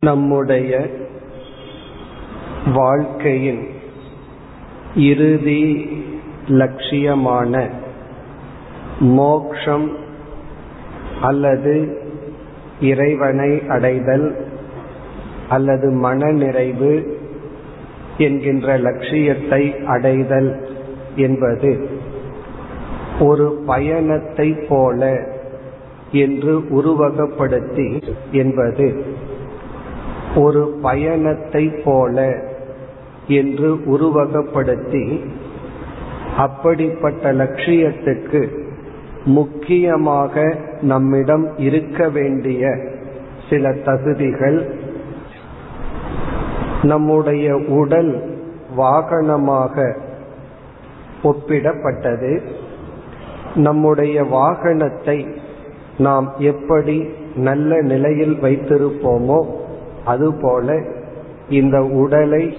நம்முடைய வாழ்க்கையின் இறுதி லட்சியமான மோக்ஷம் அல்லது இறைவனை அடைதல் அல்லது மனநிறைவு என்கின்ற லட்சியத்தை அடைதல் என்பது ஒரு பயணத்தை போல என்று உருவகப்படுத்தி என்பது. ஒரு பயணத்தை போல என்று உருவகப்படுத்தி அப்படிப்பட்ட லட்சியத்துக்கு முக்கியமாக நம்மிடம் இருக்க வேண்டிய சில தகுதிகள் நம்முடைய உடல் வாகனமாக ஒப்பிடப்பட்டது நம்முடைய வாகனத்தை நாம் எப்படி நல்ல நிலையில் வைத்திருப்போமோ அதுபோல இந்த உடலை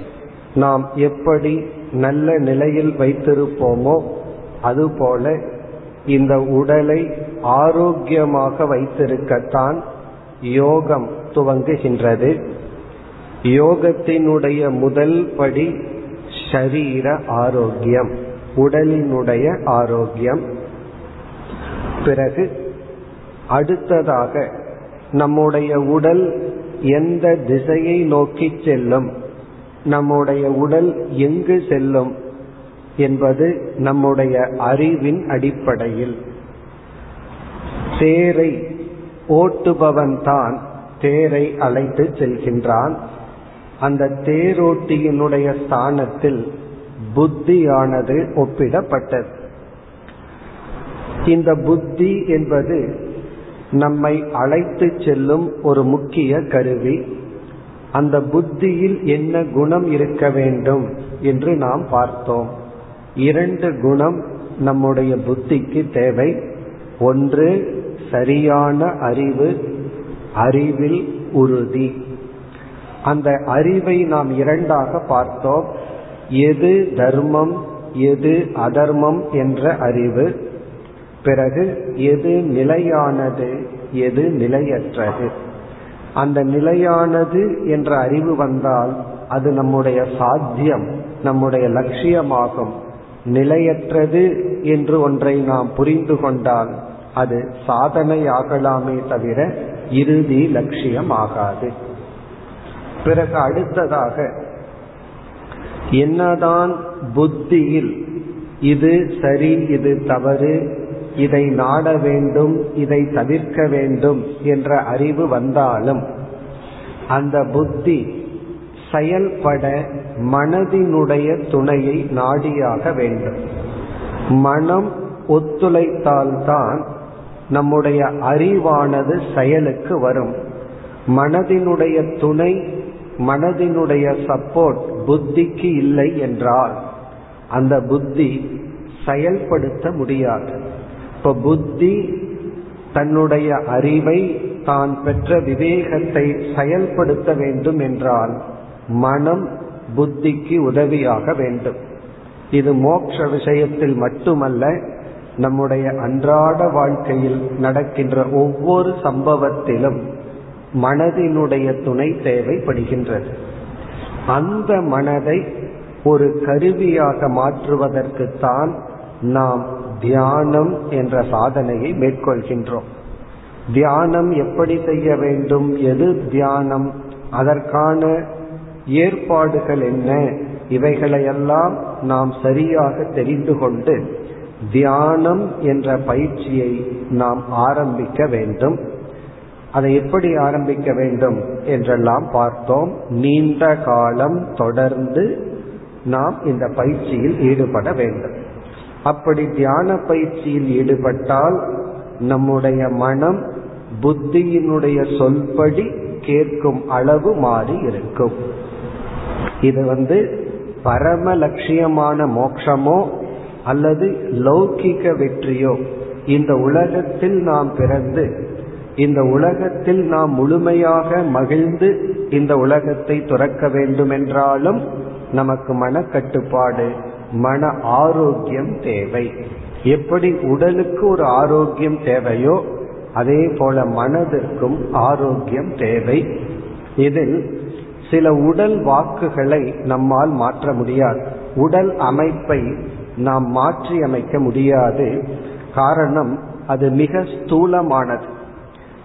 நாம் எப்படி நல்ல நிலையில் வைத்திருப்போமோ அதுபோல இந்த உடலை ஆரோக்கியமாக வைத்திருக்கத்தான் யோகம் துவங்குகின்றது. யோகத்தினுடைய முதல் படி ஷரீர ஆரோக்கியம் உடலினுடைய ஆரோக்கியம். பிறகு அடுத்ததாக நம்முடைய உடல் எந்த திசையை நோக்கி செல்லும் நம்முடைய உடல் எங்கு செல்லும் என்பது நம்முடைய அறிவின் அடிப்படையில். தேரை ஓட்டுபவன் தான் தேரை அழைத்து செல்கின்றான். அந்த தேரோட்டியினுடைய ஸ்தானத்தில் புத்தியானது ஒப்பிடப்பட்டது. இந்த புத்தி என்பது நம்மை அழைத்து செல்லும் ஒரு முக்கிய கருவி. அந்த புத்தியில் என்ன குணம் இருக்க வேண்டும் என்று நாம் பார்த்தோம். இரண்டு குணம் நம்முடைய புத்திக்கு தேவை. ஒன்று சரியான அறிவு அறிவில் உறுதி. அந்த அறிவை நாம் இரண்டாக பார்த்தோம். எது தர்மம் எது அதர்மம் என்ற அறிவு. பிறகு எது நிலையானது எது நிலையற்றது? அந்த நிலையானது என்ற அறிவு வந்தால் அது நம்முடைய சாத்தியம் நம்முடைய லட்சியமாகும். நிலையற்றது என்று ஒன்றை நாம் புரிந்து கொண்டால் அது சாதனையாகலாமே தவிர இறுதி லட்சியம் ஆகாது பிறகு அடுத்ததாக என்னதான் புத்தியில் இது சரி இது தவறு இதை நாட வேண்டும் இதை தவிர்க்க வேண்டும் என்ற அறிவு வந்தாலும் அந்த புத்தி செயல்பட மனதினுடைய துணையை நாடியாக வேண்டும். மனம் ஒத்துழைத்தால்தான் நம்முடைய அறிவானது செயலுக்கு வரும். மனதினுடைய துணை மனதினுடைய சப்போர்ட் புத்திக்கு இல்லை என்றால் அந்த புத்தி செயல்படுத்த முடியாது. இப்ப புத்தி தன்னுடைய அறிவை தான் பெற்ற விவேகத்தை செயல்படுத்த வேண்டும் என்றால் மனம் புத்திக்கு உதவியாக வேண்டும். இது மோட்ச விஷயத்தில் மட்டுமல்ல நம்முடைய அன்றாட வாழ்க்கையில் நடக்கின்ற ஒவ்வொரு சம்பவத்திலும் மனதினுடைய துணை தேவைப்படுகின்றது. அந்த மனதை ஒரு கருவியாக மாற்றுவதற்குத்தான் நாம் தியானம் என்ற சாதனையை மேற்கொள்கின்றோம். தியானம் எப்படி செய்ய வேண்டும்? எது தியானம்? அதற்கான ஏற்பாடுகள் என்ன? இவைகளையெல்லாம் நாம் சரியாக தெரிந்து கொண்டு தியானம் என்ற பயிற்சியை நாம் ஆரம்பிக்க வேண்டும். அதை எப்படி ஆரம்பிக்க வேண்டும் என்றெல்லாம் பார்த்தோம். நீண்ட காலம் தொடர்ந்து நாம் இந்த பயிற்சியில் ஈடுபட வேண்டும். அப்படி தியான பயிற்சியில் ஈடுபட்டால் நம்முடைய மனம் புத்தியினுடைய சொல்படி கேட்கும் அளவு மாறி இருக்கும். இது வந்து பரம லட்சியமான மோட்சமோ அல்லது லௌகிக வெற்றியோ இந்த உலகத்தில் நாம் பிறந்து இந்த உலகத்தில் நாம் முழுமையாக மகிழ்ந்து இந்த உலகத்தை துறக்க வேண்டுமென்றாலும் நமக்கு மனக்கட்டுப்பாடு மன ஆரோக்கியம் தேவை. எப்படி உடலுக்கு ஒரு ஆரோக்கியம் தேவையோ அதே போல மனதிற்கும் ஆரோக்கியம் தேவை. இதில் சில உடல் வாக்குகளை நம்மால் மாற்ற முடியாது. உடல் அமைப்பை நாம் மாற்றி அமைக்க முடியாது. காரணம் அது மிக ஸ்தூலமானது.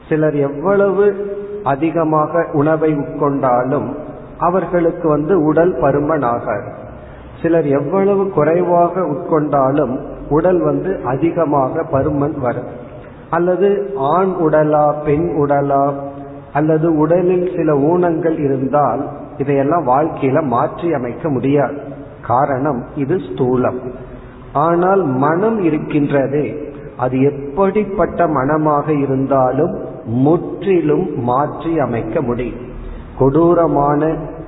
சிலர் எவ்வளவு அதிகமாக உணவை உட்கொண்டாலும் அவர்களுக்கு வந்து உடல் பருமன் ஆகாது சிலர் எவ்வளவு குறைவாக உட்கொண்டாலும் உடல் வந்து அதிகமாக பருமன் வரும் அல்லது ஆண் உடலா பெண் உடலா அல்லது உடலில் சில ஊனங்கள் இருந்தால் இதையெல்லாம் வாழ்க்கையில மாற்றி அமைக்க முடியாது. காரணம் இது ஸ்தூலம். ஆனால் மனம் இருக்கின்றதே அது எப்படிப்பட்ட மனமாக இருந்தாலும் முற்றிலும் மாற்றி அமைக்க முடியும். கொடூரமான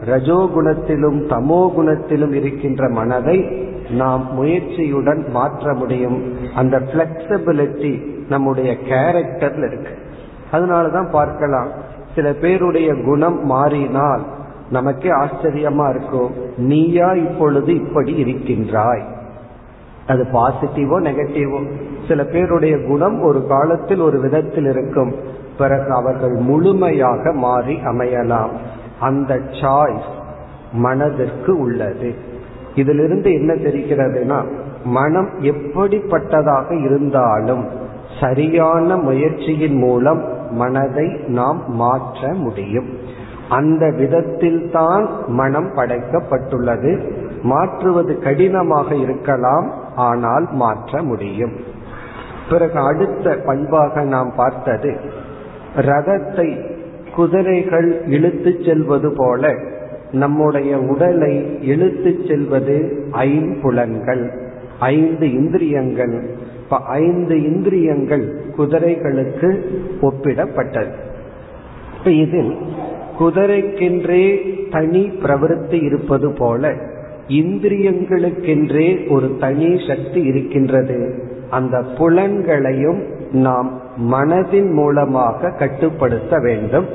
ரஜோகுணத்திலும் தமோ குணத்திலும் இருக்கின்ற மனதை நாம் முயற்சியுடன் மாற்ற முடியும். அந்த பிளெக்சிபிலிட்டி நம்முடைய கேரக்டர்ல இருக்கு. அதனாலதான் பார்க்கலாம். சில பேருடைய குணம் மாறினால் நமக்கே ஆச்சரியமா இருக்கும். நீயா இப்பொழுது இப்படி இருக்கின்றாய். அது பாசிட்டிவோ நெகட்டிவோ சில பேருடைய குணம் ஒரு காலத்தில் ஒரு விதத்தில் இருக்கும். பிறகு அவர்கள் முழுமையாக மாறி அமையலாம். அந்த சாய்ஸ் மனதிற்கு உள்ளது. இதிலிருந்து என்ன தெரிகிறதுனா மனம் எப்படிப்பட்டதாக இருந்தாலும் சரியான முயற்சியின் மூலம் மனதை நாம் மாற்ற முடியும். அந்த விதத்தில் தான் மனம் படைக்கப்பட்டுள்ளது. மாற்றுவது கடினமாக இருக்கலாம் ஆனால் மாற்ற முடியும். பிறகு அடுத்த பண்பாக நாம் பார்த்தது ரதத்தை குதிரைகள் இழுத்து செல்வது போல நம்முடைய உடலை இழுத்து செல்வது ஐம்புலன்கள் ஐந்து இந்திரியங்கள். இப்ப ஐந்து இந்திரியங்கள் குதிரைகளுக்கு ஒப்பிடப்பட்டது. இப்ப இதில் குதிரைக்கென்றே தனி பிரவருத்தி இருப்பது போல இந்திரியங்களுக்கென்றே ஒரு தனி சக்தி இருக்கின்றது. அந்த புலன்களையும் நாம் மனதின் மூலமாக கட்டுப்படுத்த வேண்டும்.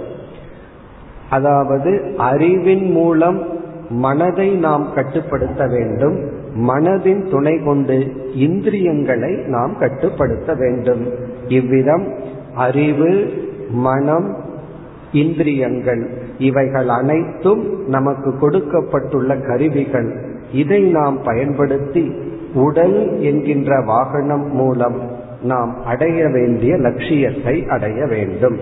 அதாவது அறிவின் மூலம் மனதை நாம் கட்டுப்படுத்த வேண்டும். மனதின் துணை கொண்டு இந்திரியங்களை நாம் கட்டுப்படுத்த வேண்டும். இவ்விதம் அறிவு மனம் இந்திரியங்கள் இவைகள் அனைத்தும் நமக்கு கொடுக்கப்பட்டுள்ள கருவிகள். இதை நாம் பயன்படுத்தி உடல் என்கின்ற வாகனம் மூலம் நாம் அடைய வேண்டிய லட்சியத்தை அடைய வேண்டும்.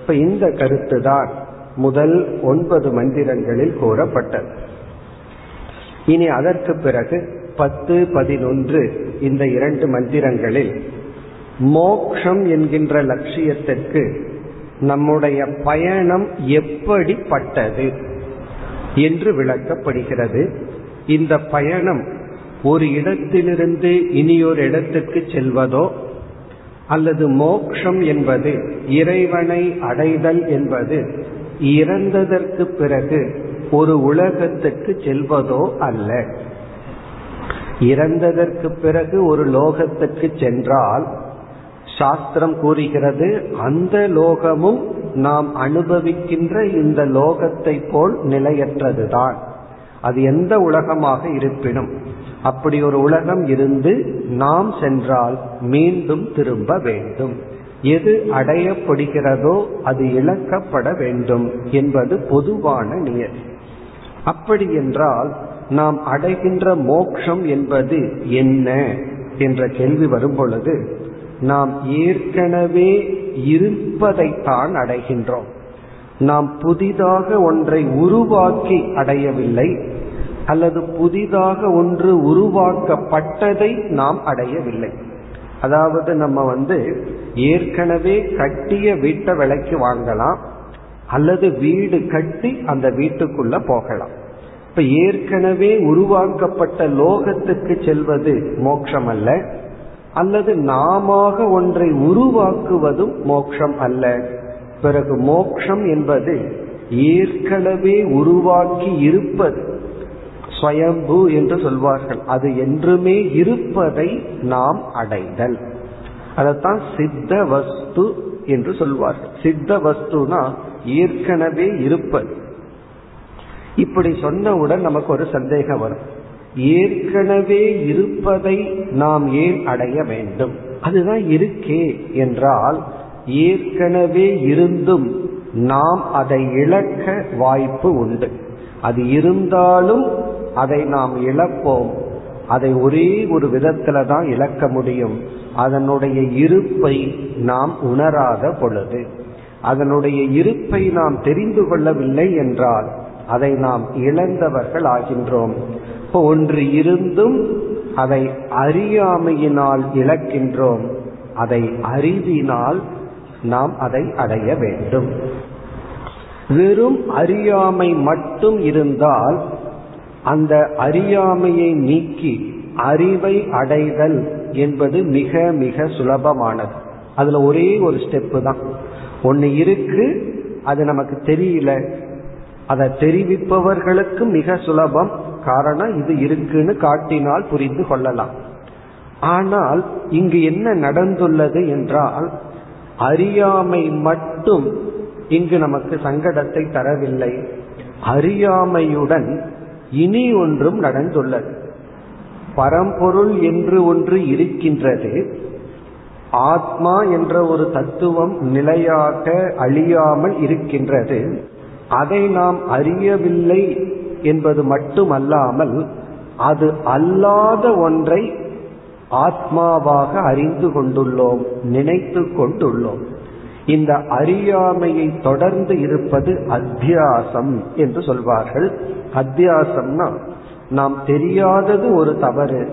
இப்ப இந்த கருத்து தான் முதல் ஒன்பது மந்திரங்களில் கூறப்பட்டது. இனி அதற்கு பிறகு பத்து பதினொன்று இந்த இரண்டு மந்திரங்களில் மோக்ஷம் என்கின்ற லட்சியத்திற்கு நம்முடைய பயணம் எப்படிப்பட்டது என்று விளக்கப்படுகிறது. இந்த பயணம் ஒரு இடத்திலிருந்து இனியொரு இடத்திற்கு செல்வதோ அல்லது மோக்ஷம் என்பது இறைவனை அடைதல் என்பது இறந்ததற்கு பிறகு ஒரு உலகத்துக்கு செல்வதோ அல்ல. இறந்ததற்கு பிறகு ஒரு லோகத்துக்கு சென்றால் சாஸ்திரம் கூறுகிறது அந்த லோகமும் நாம் அனுபவிக்கின்ற இந்த லோகத்தை போல் நிலையற்றதுதான். அது எந்த உலகமாக இருப்பினும் அப்படி ஒரு உலகம் இருந்து நாம் சென்றால் மீண்டும் திரும்ப வேண்டும். எது அடையப்படுகிறதோ அது இழக்கப்பட வேண்டும் என்பது பொதுவான நியதி. அப்படி என்றால் நாம் அடைகின்ற மோக்ஷம் என்பது என்ன என்ற கேள்வி வரும் பொழுது நாம் ஏற்கனவே இருப்பதைத்தான் அடைகின்றோம். நாம் புதிதாக ஒன்றை உருவாக்கி அடையவில்லை. அல்லது புதிதாக ஒன்று உருவாக்கப்பட்டதை நாம் அடையவில்லை. அதாவது நம்ம வந்து ஏற்கனவே கட்டிய வீட்டை விலைக்கு வாங்கலாம் அல்லது வீடு கட்டி அந்த வீட்டுக்குள்ள போகலாம். இப்ப ஏற்கனவே உருவாக்கப்பட்ட லோகத்துக்கு செல்வது மோட்சம் அல்ல அல்லது நாம ஒன்றை உருவாக்குவதும் மோட்சம் அல்ல. பிறகு மோக்ஷம் என்பது ஏற்கனவே உருவாக்கி இருப்பது ஸ்வயம்பு என்று சொல்வார்கள். அது என்றுமே இருப்பதை நாம் அடைதல். அதைத்தான் சித்த வஸ்து என்று சொல்வார்கள். சித்த வஸ்துனா ஏற்கனவே இருப்பது. இப்படி சொன்னவுடன் நமக்கு ஒரு சந்தேகம் வரும். ஏற்கனவே இருப்பதை நாம் ஏன் அடைய வேண்டும்? அதுதான் இருக்கே என்றால் ஏற்கனவே இருந்தும் நாம் அதை இழக்க வாய்ப்பு உண்டு. அது இருந்தாலும் அதை நாம் இழப்போம். அதை ஒரே ஒரு விதத்துல தான் இழக்க முடியும். அதனுடைய இருப்பை நாம் உணராத பொழுது. அதனுடைய இருப்பை நாம் தெரிந்து கொள்ளவில்லை என்றால் அதை நாம் இழந்தவர்கள் ஆகின்றோம். இப்போ ஒன்று இருந்தும் அதை அறியாமையினால் இழக்கின்றோம். அதை அறிவினால் நாம் அதை அடைய வேண்டும். வெறும் அறியாமை மட்டும் இருந்தால் அந்த அறியாமையை நீக்கி அறிவை அடைதல் என்பது மிக மிக சுலபமானது. அதுல ஒரே ஒரு ஸ்டெப்பு தான். ஒன்னு இருக்கு அது நமக்கு தெரியல. அதை தெரிவிப்பவர்களுக்கு மிக சுலபம். காரணம் இது இருக்குன்னு காட்டினால் புரிந்து கொள்ளலாம். ஆனால் இங்கு என்ன நடந்துள்ளது என்றால் அறியாமை மட்டும் இங்கு நமக்கு சங்கடத்தை தரவில்லை. அறியாமையுடன் இனி ஒன்றும் நடந்துள்ளது. பரம்பொருள் என்று ஒன்று இருக்கின்றது. ஆத்மா என்ற ஒரு தத்துவம் நிலையாக அழியாமல் இருக்கின்றது. அதை நாம் அறியவில்லை என்பது மட்டுமல்லாமல் அது அல்லாத ஒன்றை ஆத்மாவாக அறிந்து கொண்டுள்ளோம் நினைத்து கொண்டுள்ளோம். இந்த அறியாமையை தொடர்ந்து இருப்பது அத்தியாசம் என்று சொல்வார்கள். அத்தியாசம்னா நாம் தெரியாதது ஒரு தவறு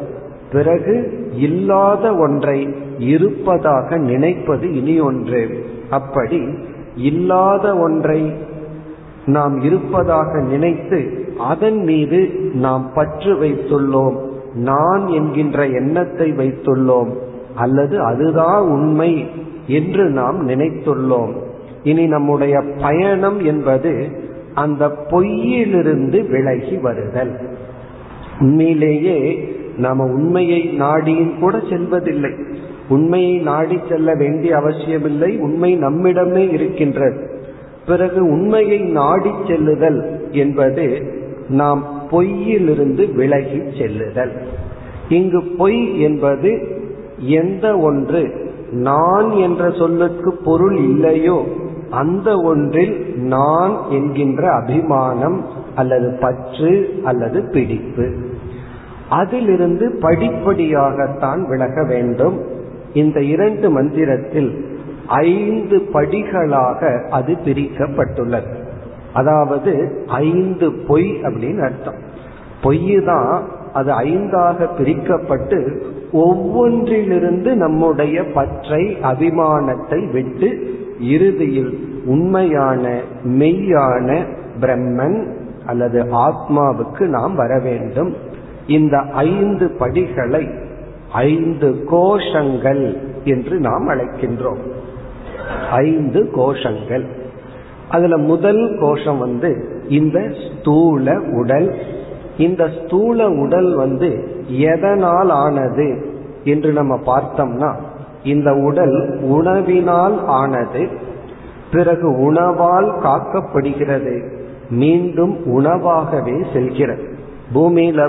பிறகு இல்லாத ஒன்றை இருப்பதாக நினைப்பது இனி ஒன்று. அப்படி இல்லாத ஒன்றை நாம் இருப்பதாக நினைத்து அதன் மீது நாம் பற்று வைத்துள்ளோம். நான் என்கின்ற எண்ணத்தை வைத்துள்ளோம். அல்லது அதுதான் உண்மை. என்று நாம் நினைத்துள்ளோம். இனி நம்முடைய பயணம் என்பது அந்த பொய்யிலிருந்து விலகி வருதல். உண்மையிலேயே நாம உண்மையை நாடியும் கூட செல்வதில்லை. உண்மையை நாடி செல்ல வேண்டிய அவசியமில்லை. உண்மை நம்மிடமே இருக்கின்றது. பிறகு உண்மையை நாடி செல்லுதல் என்பது நாம் பொய்யிலிருந்து விலகி செல்லுதல். இங்கு பொய் என்பது எந்த ஒன்று நான் என்ற சொல்லுக்கு பொருள் இல்லையோ அந்த ஒன்றில் நான் என்கின்ற அபிமானம் அல்லது பற்று அல்லது பிடிப்பு. அதிலிருந்து படிப்படியாகத்தான் விலக வேண்டும். இந்த இரண்டு மந்திரத்தில் ஐந்து படிகளாக அது பிரிக்கப்பட்டுள்ளது. அதாவது ஐந்து பொய் அப்படின்னு அர்த்தம். பொய் தான் அது ஐந்தாக பிரிக்கப்பட்டு ஒவ்வொன்றிலிருந்து நம்முடைய பற்றை அபிமானத்தை விட்டு இறுதியில் உண்மையான மெய்யான பிரம்மன் அல்லது ஆத்மாவுக்கு நாம் வர வேண்டும். இந்த ஐந்து படிகளை ஐந்து கோஷங்கள் என்று நாம் அழைக்கின்றோம். ஐந்து கோஷங்கள். அதுல முதல் கோஷம் வந்து இந்த ஸ்தூல உடல் இந்த ஸ்தூல உடல் வந்து எதனால் ஆனது என்று நம்ம பார்த்தோம்னா இந்த உடல் உணவினால் ஆனது பிறகு உணவால் காக்கப்படுகிறது மீண்டும் உணவாகவே செல்கிறது. பூமியில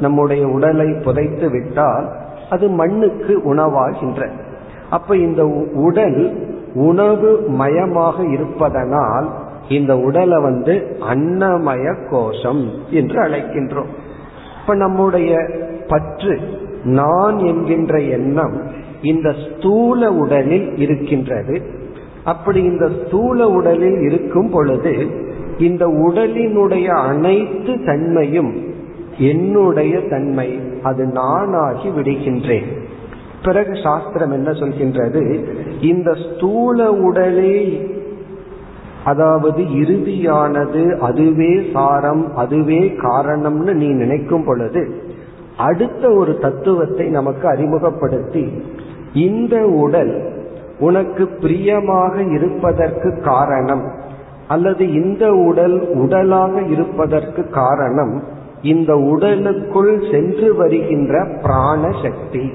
நம்முடைய உடலை புதைத்து விட்டால் அது மண்ணுக்கு உணவாகின்ற. அப்ப இந்த உடல் உணவு மயமாக இருப்பதனால் இந்த உடலை வந்து அன்னமய கோஷம் என்று அழைக்கின்றோம். இப்ப நம்முடைய பற்று நான் என்கின்ற எண்ணம் இந்த ஸ்தூல உடலில் இருக்கின்றது. அப்படி இந்த ஸ்தூல உடலில் இருக்கும் பொழுது இந்த உடலினுடைய அனைத்து தன்மையும் என்னுடைய தன்மை அது நானாகி விடுகின்றேன். பிறகு சாஸ்திரம் என்ன சொல்கின்றது? இந்த ஸ்தூல உடலே அதாவது இறுதியானது அதுவே சாரம் அதுவே காரணம்னு நீ நினைக்கும் பொழுது அடுத்த ஒரு தத்துவத்தை நமக்கு அறிமுகப்படுத்தி இந்த உடல் உனக்கு பிரியமாக இருப்பதற்கு காரணம் அல்லது இந்த உடல் உடலாக இருப்பதற்கு காரணம் இந்த உடலுக்குள் சென்று வருகின்ற பிராண சக்தி.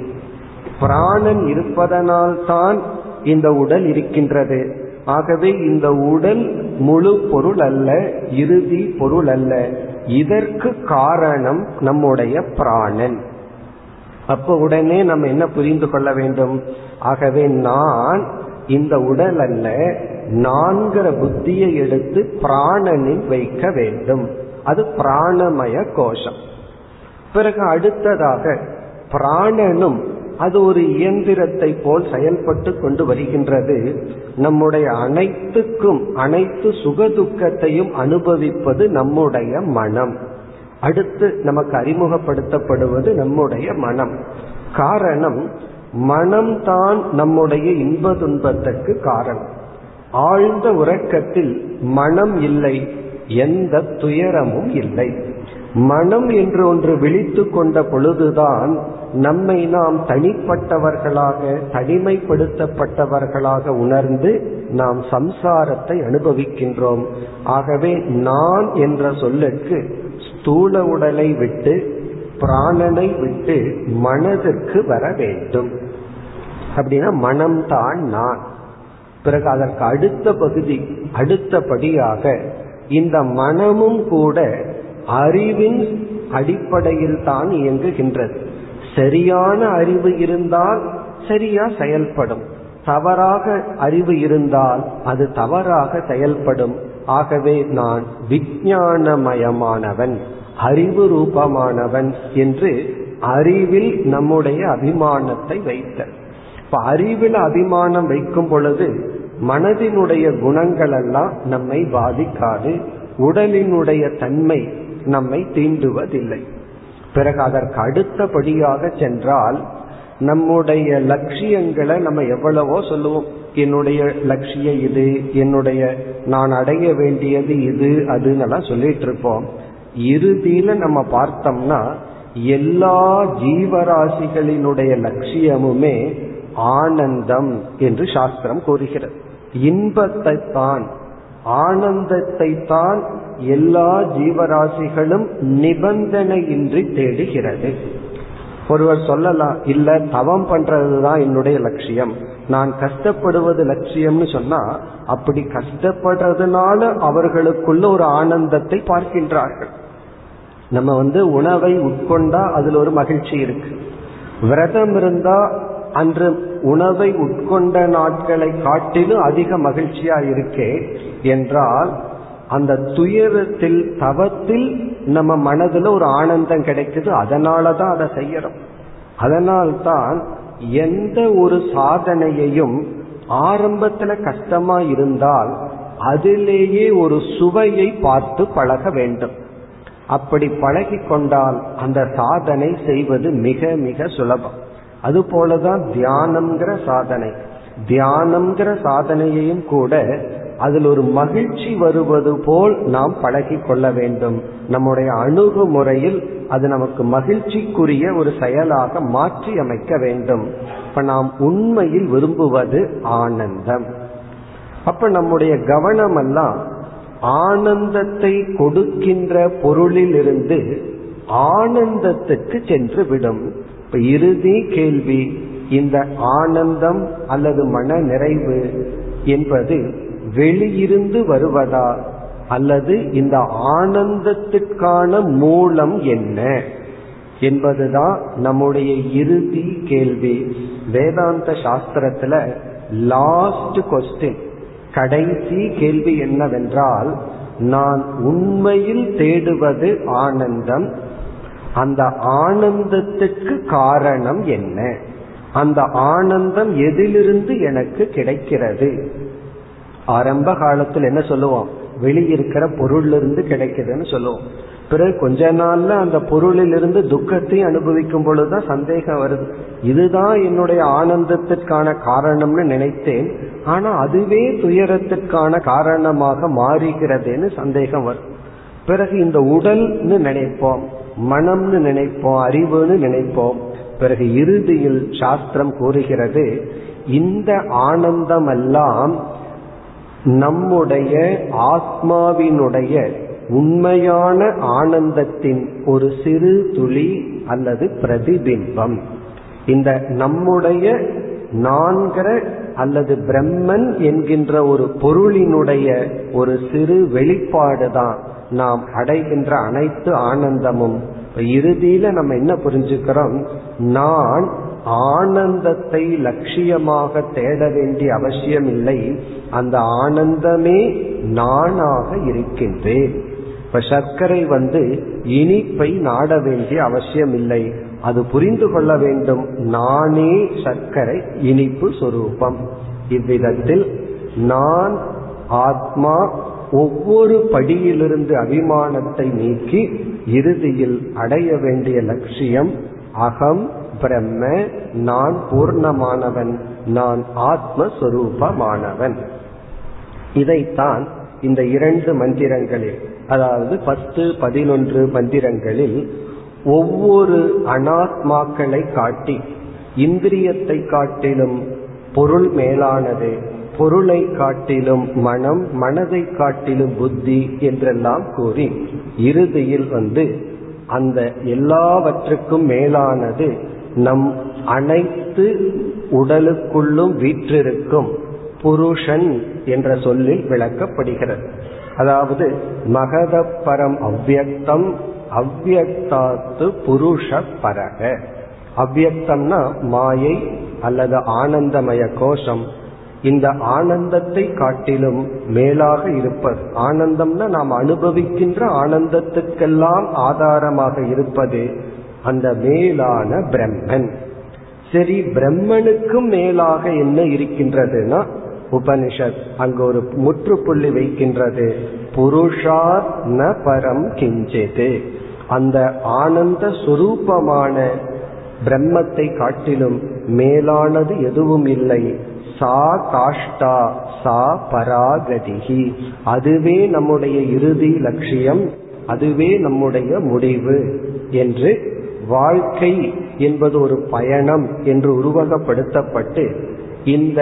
பிராணன் இருப்பதனால்தான் இந்த உடல் இருக்கின்றது. ஆகவே இந்த உடல் முழு பொருள் அல்ல இறுதி பொருள் அல்ல. இதற்கு காரணம் நம்முடைய பிராணன். அப்ப உடனே நம்ம என்ன புரிந்து கொள்ள வேண்டும்? ஆகவே நான் இந்த உடல் அல்ல நான்கிற புத்தியை எடுத்து பிராணனில் வைக்க வேண்டும். அது பிராணமய கோஷம். பிறகு அடுத்ததாக பிராணனும் அது ஒரு இயந்திரத்தை போல் செயல்பட்டு கொண்டு வருகின்றது. நம்முடைய அனைத்துக்கும் அனைத்து சுகதுக்கத்தையும் அனுபவிப்பது நம்முடைய மனம். அடுத்து நமக்கு அறிமுகப்படுத்தப்படுவது நம்முடைய மனம். காரணம் மனம்தான் நம்முடைய இன்ப துன்பத்துக்கு காரணம். ஆழ்ந்த உறக்கத்தில் மனம் இல்லை எந்த துயரமும் இல்லை. மனம் என்று ஒன்று விழித்து கொண்ட பொழுதுதான் நம்மை நாம் தனிப்பட்டவர்களாக தனிமைப்படுத்தப்பட்டவர்களாக உணர்ந்து நாம் சம்சாரத்தை அனுபவிக்கின்றோம். ஆகவே நான் என்ற சொல்லுக்கு ஸ்தூல உடலை விட்டு பிராணனை விட்டு மனதிற்கு வர வேண்டும். அப்படின்னா மனம்தான் நான். பிறகு அதற்கு அடுத்த பகுதி அடுத்தபடியாக இந்த மனமும் கூட அறிவின் அடிப்படையில் தான் இயங்குகின்றது. சரியான அறிவு இருந்தால் சரியா செயல்படும். தவறாக அறிவு இருந்தால் அது தவறாக செயல்படும். ஆகவே நான் விஞ்ஞானமயமானவன் அறிவு ரூபமானவன் என்று அறிவில் நம்முடைய அபிமானத்தை வைத்த இப்ப அறிவில் அபிமானம் வைக்கும் பொழுது மனதினுடைய குணங்கள் எல்லாம் நம்மை பாதிக்காது உடலினுடைய தன்மை நம்மை தீண்டுவதில்லை. பிறகு அதற்கு அடுத்தபடியாக சென்றால் நம்முடைய லட்சியங்களை நம்ம எவ்வளவோ சொல்லுவோம். என்னுடைய லட்சியம் இது என்னுடைய நான் அடைய வேண்டியது இது அதுன்னெல்லாம் சொல்லிட்டு இருப்போம். இறுதியில நம்ம பார்த்தோம்னா எல்லா ஜீவராசிகளினுடைய லட்சியமுமே ஆனந்தம் என்று சாஸ்திரம் கூறுகிறது. இன்பத்தை தான் ஆனந்தத்தை தான் எல்லா ஜீவராசிகளும் நிபந்தனையின்றி தேடுகிறது. ஒருவர் சொல்லலாம் இல்ல தவம் பண்றதுதான் என்னுடைய லட்சியம். நான் கஷ்டப்படுவது லட்சியம்னு சொன்னா அப்படி கஷ்டப்படுறதுனால அவர்களுக்குள்ள ஒரு ஆனந்தத்தை பார்க்கின்றார்கள். நம்ம வந்து உணவை உட்கொண்டா அதுல ஒரு மகிழ்ச்சி இருக்கு. விரதம் இருந்தா அன்று உணவை உட்கொண்ட நாட்களை காட்டிலும் அதிக மகிழ்ச்சியா இருக்கே என்றால் அந்த துயரத்தில் தவத்தில் நம்ம மனதுல ஒரு ஆனந்தம் கிடைக்குது. அதனாலதான் அதை செய்யறோம். அதனால்தான் எந்த ஒரு சாதனையையும் ஆரம்பத்துல கஷ்டமா இருந்தால் அதிலேயே ஒரு சுவையை பார்த்து பழக வேண்டும். அப்படி பழகி கொண்டால் அந்த சாதனை செய்வது மிக மிக சுலபம். அது போலதான் தியானம்ங்கிற சாதனை. தியானம்ங்கிற சாதனையையும் கூட அதில் ஒரு மகிழ்ச்சி வருவது போல் நாம் பழகி கொள்ள வேண்டும். நம்முடைய அணுகுமுறையில் அது நமக்கு மகிழ்ச்சிக்குரிய ஒரு செயலாக மாற்றி அமைக்க வேண்டும். இப்ப நாம் உண்மையில் விரும்புவது ஆனந்தம். அப்ப நம்முடைய கவனம் எல்லாம் ஆனந்தத்தை கொடுக்கின்ற பொருளிலிருந்து ஆனந்தத்துக்கு சென்று விடும். இப்ப இறுதி கேள்வி இந்த ஆனந்தம் அல்லது மன நிறைவு என்பது வெளியிருந்து வருவதா? அல்லது இந்த ஆனந்தத்துக்கான மூலம் என்ன? என்பதுதான் நம்முடைய இறுதி கேள்வி. வேதாந்த சாஸ்திரத்துல லாஸ்ட் கொஸ்டின் கடைசி கேள்வி என்னவென்றால் நான் உண்மையில் தேடுவது ஆனந்தம். அந்த ஆனந்தத்துக்கு காரணம் என்ன? அந்த ஆனந்தம் எதிலிருந்து எனக்கு கிடைக்கிறது? ஆரம்ப காலத்தில் என்ன சொல்லுவோம்? வெளியிருக்கிற பொருள்ல இருந்து கிடைக்குதுன்னு சொல்லுவோம். பிறகு கொஞ்ச நாள்ல அந்த பொருளிலிருந்து துக்கத்தையும் அனுபவிக்கும் பொழுதுதான் சந்தேகம் வருது. இதுதான் என்னுடைய ஆனந்தத்திற்கான காரணம்னு நினைத்தேன். ஆனா அதுவே துயரத்திற்கான காரணமாக மாறுகிறதுன்னு சந்தேகம் வரும். பிறகு இந்த உடல்னு நினைப்போம் மனம்னு நினைப்போம் அறிவுன்னு நினைப்போம். பிறகு இறுதியில் சாஸ்திரம் கூறுகிறது இந்த ஆனந்தம் எல்லாம் நம்முடைய ஆத்மாவினுடைய உண்மையான ஆனந்தத்தின் ஒரு சிறு துளி அல்லது பிரதிபிம்பம். இந்த நம்முடைய நான்கிற அல்லது பிரம்மன் என்கின்ற ஒரு பொருளினுடைய ஒரு சிறு வெளிப்பாடுதான் நாம் அடைகின்ற அனைத்து ஆனந்தமும். இறுதியில நம்ம என்ன புரிஞ்சுக்கிறோம்? நான் ஆனந்தத்தை லட்சியமாக தேட வேண்டிய அவசியம் இல்லை அந்த ஆனந்தமே நானாக இருக்கின்றேன். இப்ப சர்க்கரை வந்து இனிப்பை நாட வேண்டிய அவசியம் இல்லை அது புரிந்து கொள்ள வேண்டும். நானே சர்க்கரை இனிப்பு சொரூபம். இவ்விதத்தில் நான் ஆத்மா ஒவ்வொரு படியிலிருந்து அபிமானத்தை நீக்கி இறுதியில் அடைய வேண்டிய லட்சியம் அகம் பிரம்ம நான் பூர்ணமானவன் நான் ஆத்மஸ்வரூபமானவன். இதைத்தான் இந்த இரண்டு மந்திரங்களில் அதாவது பத்து பதினொன்று மந்திரங்களில் ஒவ்வொரு அனாத்மாக்களை காட்டி இந்திரியத்தை காட்டிலும் பொருள் மேலானது பொருளை காட்டிலும் மனம் மனதை காட்டிலும் புத்தி என்றெல்லாம் கூறி இறுதியில் வந்து அந்த எல்லாவற்றுக்கும் மேலானது நம் அனைத்து உடலுக்குள்ளும் வீற்றிருக்கும் புருஷன் என்ற சொல்லில் விளக்கப்படுகிறது. அதாவது மகத பரம் அவ்வியக்தம் அவ்வியக்தாத்து புருஷ பரக. அவ்வக்தம்னா மாயை அல்லது ஆனந்தமய கோஷம். இந்த ஆனந்தத்தை காட்டிலும் மேலாக இருப்பது. ஆனந்தம்னா நாம் அனுபவிக்கின்ற ஆனந்தத்துக்கெல்லாம் ஆதாரமாக இருப்பது. அந்த மேலான பிரம்மன். சரி பிரம்மனுக்கும் மேலாக என்ன இருக்கின்றதுன்னா உபனிஷத் அங்க ஒரு முற்றுப்புள்ளி வைக்கின்றது. புருஷார் ந பரம் கிஞ்சது அந்த ஆனந்த சுரூபமான பிரம்மத்தை காட்டிலும் மேலானது எதுவும் இல்லை. சா காஷ்டா சா பராகதிகி அதுவே நம்முடைய இறுதி லட்சியம் அதுவே நம்முடைய முடிவு என்று வாழ்க்கை என்பது ஒரு பயணம் என்று உருவகப்படுத்தப்பட்டு இந்த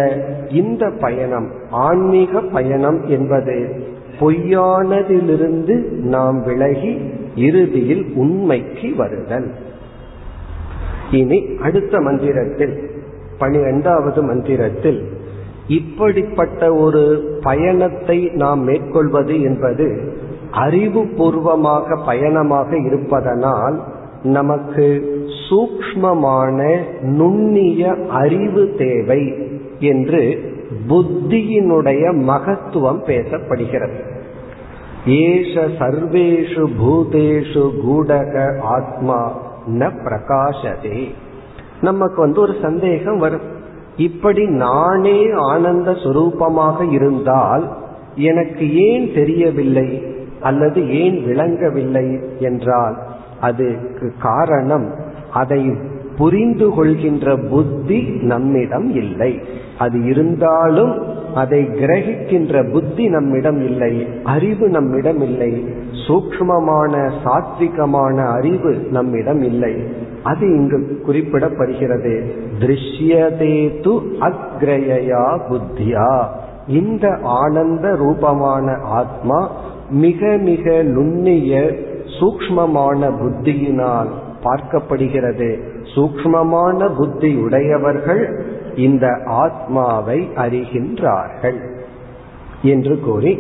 இந்த பயணம் ஆன்மீக பயணம் என்பது பொய்யானதிலிருந்து நாம் விலகி இறுதியில் உண்மைக்கு வருதல். இனி அடுத்த மந்திரத்தில் பனிரெண்டாவது மந்திரத்தில் இப்படிப்பட்ட ஒரு பயணத்தை நாம் மேற்கொள்வது என்பது அறிவுபூர்வமாக பயணமாக இருப்பதனால் நமக்கு சூக்மமான நுண்ணிய அறிவு தேவை என்று புத்தியினுடைய மகத்துவம் பேசப்படுகிறது. ஏஷ சர்வேஷு பூதேஷு கூடக ஆத்மா ந பிரகாசதே நமக்கு வந்து ஒரு சந்தேகம் வரும். இப்படி நானே ஆனந்த சுரூபமாக இருந்தால் எனக்கு ஏன் தெரியவில்லை அல்லது ஏன் விளங்கவில்லை என்றால் அதுக்கு காரணம் அதை புரிந்து கொள்கின்ற புத்தி நம்மிடம் இல்லை. அது இருந்தாலும் அதை கிரகிக்கின்ற புத்தி நம்மிடம் இல்லை அறிவு நம்மிடம் இல்லை சூக்மமான சாத்விகமான அறிவு நம்மிடம் இல்லை. அது இங்கு குறிப்பிடப்படுகிறது. திருஷ்யதே து அக்ரயா புத்தியா. இந்த ஆனந்த ரூபமான ஆத்மா மிக மிக நுண்ணிய சூக்மமான புத்தியினால் பார்க்கப்படுகிறது. சூக்மமான புத்தி உடையவர்கள் இந்த ஆத்மாவை அறிகின்றார்கள். என்று கூறி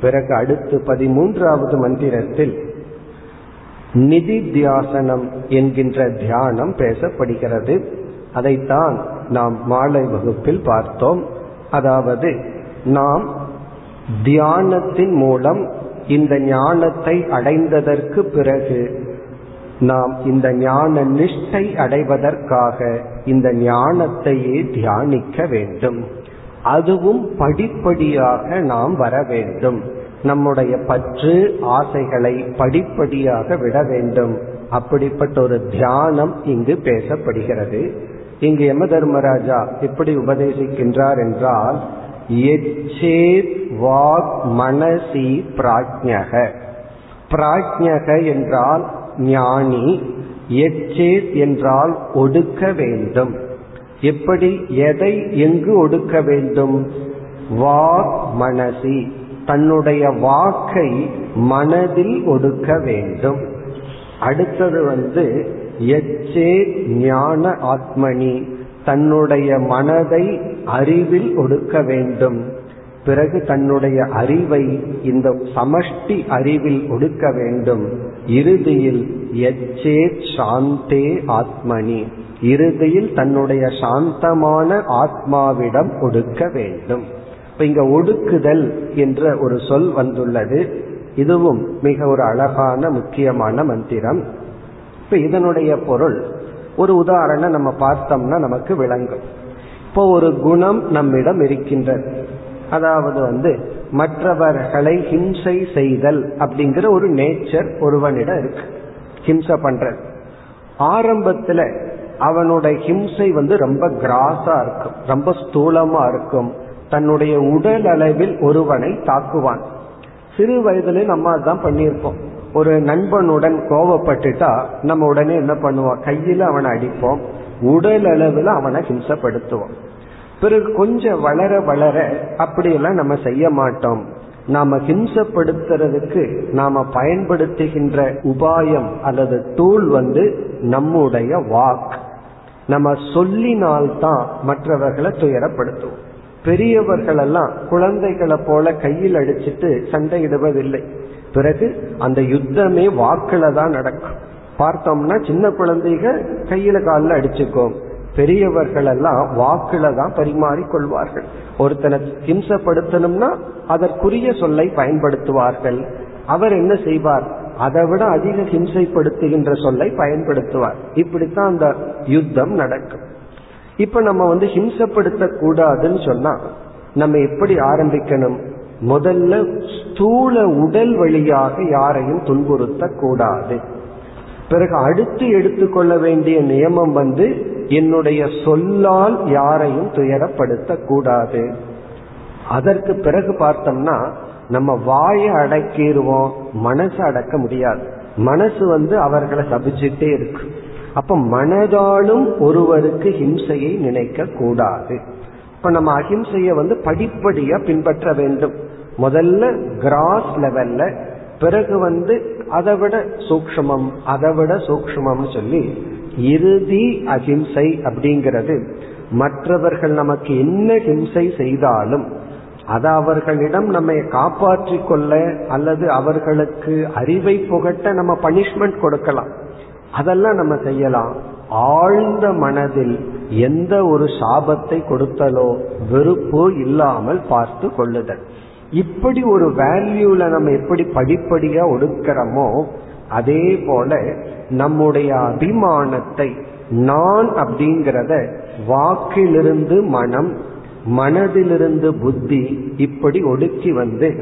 பிறகு அடுத்து பதிமூன்றாவது மந்திரத்தில் நிதி தியாசனம் என்கின்ற தியானம் பேசப்படுகிறது. அதைத்தான் நாம் மாலை வகுப்பில் பார்த்தோம். அதாவது நாம் தியானத்தின் மூலம் இந்த ஞானத்தை அடைந்ததற்கு பிறகு நாம் இந்த ஞான நிஷ்டை அடைவதற்காக இந்த ஞானத்தையே தியானிக்க வேண்டும். அதுவும் படிப்படியாக நாம் வர வேண்டும். நம்முடைய பற்று ஆசைகளை படிப்படியாக விட வேண்டும். அப்படிப்பட்ட ஒரு தியானம் இங்கு பேசப்படுகிறது. இங்கு யம தர்மராஜா எப்படி உபதேசிக்கின்றார் என்றால் எச்சேத் வாக் மனசி பிராஜ்யக பிராஜ்யக என்றால் ஞானி எச்சேத் என்றால் ஒடுக்க வேண்டும். எப்படி எதை எங்கு ஒடுக்க வேண்டும்? வாக் மனசி தன்னுடைய வாக்கை மனதில் ஒடுக்க வேண்டும். அடுத்தது வந்து எச்சே ஞான ஆத்மனி. தன்னுடைய மனதை அறிவில் ஒடுக்க வேண்டும். பிறகு தன்னுடைய அறிவை இந்த சமஷ்டி அறிவில் ஒடுக்க வேண்டும். இறுதியில் எச்சே சாந்தே ஆத்மனி. இறுதியில் தன்னுடைய சாந்தமான ஆத்மாவிடம் ஒடுக்க வேண்டும். இப்ப இங்க ஒடுக்குதல் என்ற ஒரு சொல் வந்துள்ளது. இதுவும் மிக ஒரு அழகான முக்கியமான மந்திரம். இப்ப இதனுடைய பொருள் ஒரு உதாரணம் நம்ம பார்த்தோம்னா நமக்கு விளங்கும். இப்போ ஒரு குணம் நம்மிடம் இருக்கின்றது. அதாவது வந்து மற்றவர்களை ஹிம்சை செய்தல் அப்படிங்கிற ஒரு நேச்சர் ஒருவனிடம் இருக்கு. ஹிம்சை பண்றது. ஆரம்பத்துல அவனுடைய ஹிம்சை வந்து ரொம்ப கிராஸா இருக்கும். ரொம்ப ஸ்தூலமா இருக்கும். தன்னுடைய உடல் அளவில் ஒருவனை தாக்குவான். சிறு வயதுல நம்ம அதான் பண்ணியிருப்போம். ஒரு நண்பனுடன் கோவப்பட்டுட்டா நம்ம உடனே என்ன பண்ணுவோம்? கையில அவனை அடிப்போம். உடல் அளவில் அவனை ஹிம்சப்படுத்துவோம். பிறகு கொஞ்சம் வளர வளர அப்படியெல்லாம் நம்ம செய்ய மாட்டோம். நாம ஹிம்சப்படுத்துறதுக்கு நாம பயன்படுத்துகின்ற உபாயம் அல்லது டூல் வந்து நம்முடைய வாக் நம்ம சொல்லினால்தான் மற்றவர்களை துயரப்படுத்துவோம். பெரியவர்கள் எல்லாம் குழந்தைகளை போல கையில் அடிச்சிட்டு சண்டையிடுவதில்லை. பிறகு அந்த யுத்தமே வாக்குல தான் நடக்கும். பார்த்தோம்னா சின்ன குழந்தைக கையில காலில் அடிச்சுக்கோம் பெரியவர்கள் எல்லாம் வாக்குல தான் பரிமாறி கொள்வார்கள். ஒருத்தனை ஹிம்சப்படுத்தணும்னா அதற்குரிய சொல்லை பயன்படுத்துவார்கள். அவர் என்ன செய்வார்? அதை விட அதிக ஹிம்சைப்படுத்துகின்ற சொல்லை பயன்படுத்துவார். இப்படித்தான் அந்த யுத்தம் நடக்கும். இப்ப நம்ம வந்து ஹிம்சப்படுத்த கூடாதுன்னு சொன்னா நம்ம எப்படி ஆரம்பிக்கணும்? முதல்ல ஸ்தூல உடல் வழியாக யாரையும் துன்புறுத்த கூடாது பிறகு அடுத்து எடுத்துக்கொள்ள வேண்டிய நியமம் வந்து என்னுடைய சொல்லால் யாரையும் துயரப்படுத்த கூடாது அதற்கு பிறகு பார்த்தோம்னா நம்ம வாயை அடக்கிடுவோம் மனசை அடக்க முடியாது. மனசு வந்து அவர்களை சபிச்சுட்டே இருக்கு. அப்ப மனதாலும் ஒருவருக்கு ஹிம்சையை நினைக்க கூடாது இப்ப நம்ம அகிம்சைய வந்து படிப்படியா பின்பற்ற வேண்டும். முதல்ல கிராஸ் லெவல்ல பிறகு வந்து அதை விட சூக்மம் அதை விட சூக்மம்னு சொல்லி இறுதி அஹிம்சை அப்படிங்கிறது. மற்றவர்கள் நமக்கு என்ன ஹிம்சை செய்தாலும் அதை அவர்களிடம் நம்மை காப்பாற்றி கொள்ள அல்லது அவர்களுக்கு அறிவை புகட்ட நம்ம பனிஷ்மெண்ட் கொடுக்கலாம். அதெல்லாம் நம்ம செய்யலாம். ஆழ்ந்த மனதில் எந்த ஒரு சாபத்தை கொடுத்தலோ வெறுப்போ இல்லாமல் பார்த்து கொள்ளுதல். இப்படி ஒரு வேல்யூல நம்ம எப்படி படிப்படியா ஒடுக்கிறோமோ அதே போல நம்முடைய அபிமானத்தை நான் அப்படிங்கிறத வாக்கிலிருந்து மனம் மனதிலிருந்து புத்தி இப்படி ஒடுக்கி வந்து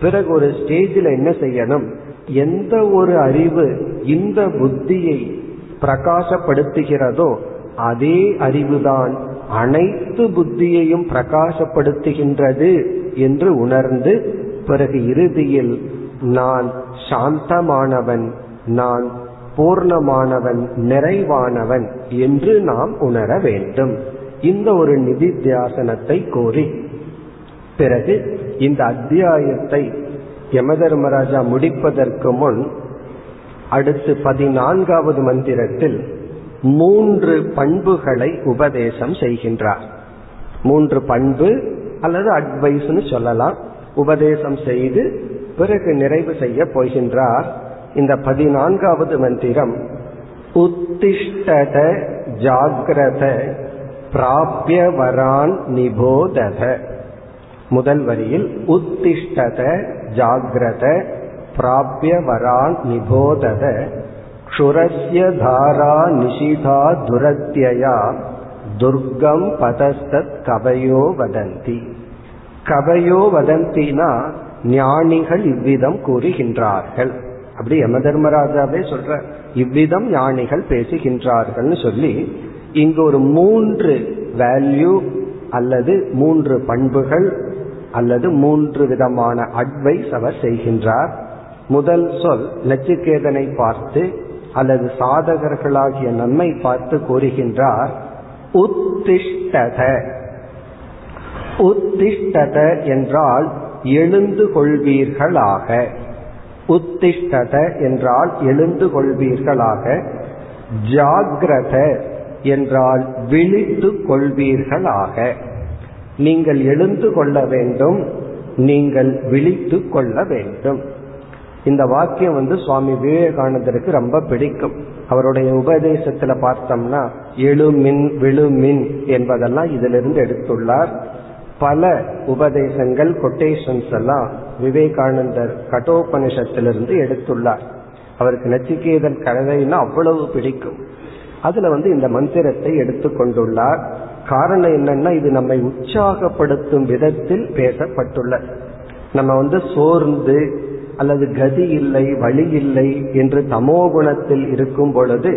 பிறகு ஒரு ஸ்டேஜில் என்ன செய்யணும்? எந்த ஒரு அறிவு இந்த புத்தியை பிரகாசப்படுத்துகிறதோ அதே அறிவுதான் அனைத்து புத்தியையும் பிரகாசப்படுத்துகின்றது என்று உணர்ந்து பிறகு இறுதியில் நான் சாந்தமானவன் நான் பூர்ணமானவன் நிறைவானவன் என்று நாம் உணர வேண்டும். இந்த ஒரு நிதித்தியாசனத்தை கோரி பிறகு இந்த அத்தியாயத்தை யமதர்மராஜா முடிப்பதற்கு முன் அடுத்து பதினான்காவது மந்திரத்தில் மூன்று பண்புகளை உபதேசம் செய்கின்றார். மூன்று பண்பு அல்லது அட்வைஸ்னு சொல்லலாம். உபதேசம் செய்து பிறகு நிறைவு செய்ய போகின்றார். இந்த பதினான்காவது மந்திரம் உத்திஷ்டத ஜாகிரத பிராபிய வரான் நிபோதத. முதல் வரியில் உத்திஷ்டத ஜாகிரத பிராபிய வரான் நிபோதத க்ஷுரஸ்ய தாரா நிஷிதா துரத்யா துர்கம் பதஸ்தத் கவையோ வதந்தி. கவையோ வதந்தினா ஞானிகள் இவ்விதம் கூறுகின்றார்கள். அப்படி யம தர்மராஜாவே சொல்ற இவ்விதம் ஞானிகள் பேசுகின்றார்கள்னு சொல்லி இங்கு ஒரு மூன்று வேல்யூ அல்லது மூன்று பண்புகள் அல்லது மூன்று விதமான அட்வைஸ் அவர் செய்கின்றார். முதல் சொல் நச்சுக்கேதனை பார்த்து அல்லது சாதகர்களாகிய நம்மை பார்த்து கூறுகின்றார் உத்திஷ்டத. உத்திஷ்டத என்றால் எழுந்து கொள்வீர்களாக. உத்திஷ்டத என்றால் எழுந்து கொள்வீர்களாக. ஜாகிரத என்றால் விழித்து கொள்வீர்களாக. நீங்கள் எழுந்து கொள்ள வேண்டும் நீங்கள் விழித்து கொள்ள வேண்டும். இந்த வாக்கியம் வந்து சுவாமி விவேகானந்தருக்கு ரொம்ப பிடிக்கும். அவருடைய உபதேசத்துல பார்த்தோம்னா எழுமின் விழுமின் என்பதெல்லாம் இதிலிருந்து எடுத்துள்ளார். பல உபதேசங்கள் கொட்டேஷன்ஸ் எல்லாம் விவேகானந்தர் கட்டோபனிஷத்திலிருந்து எடுத்துள்ளார். அவருக்கு நச்சிகேதன் கதைன்னா அவ்வளவு பிடிக்கும். அதுல வந்து இந்த மந்திரத்தை எடுத்துக்கொண்டுள்ளார் காரணம் என்னன்னா இது நம்மை உற்சாகப்படுத்தும் விதத்தில் பேசப்பட்டுள்ள. நம்ம வந்து சோர்ந்து அல்லது கதி இல்லை வழி இல்லை என்று தமோகுணத்தில் இருக்கும் பொழுது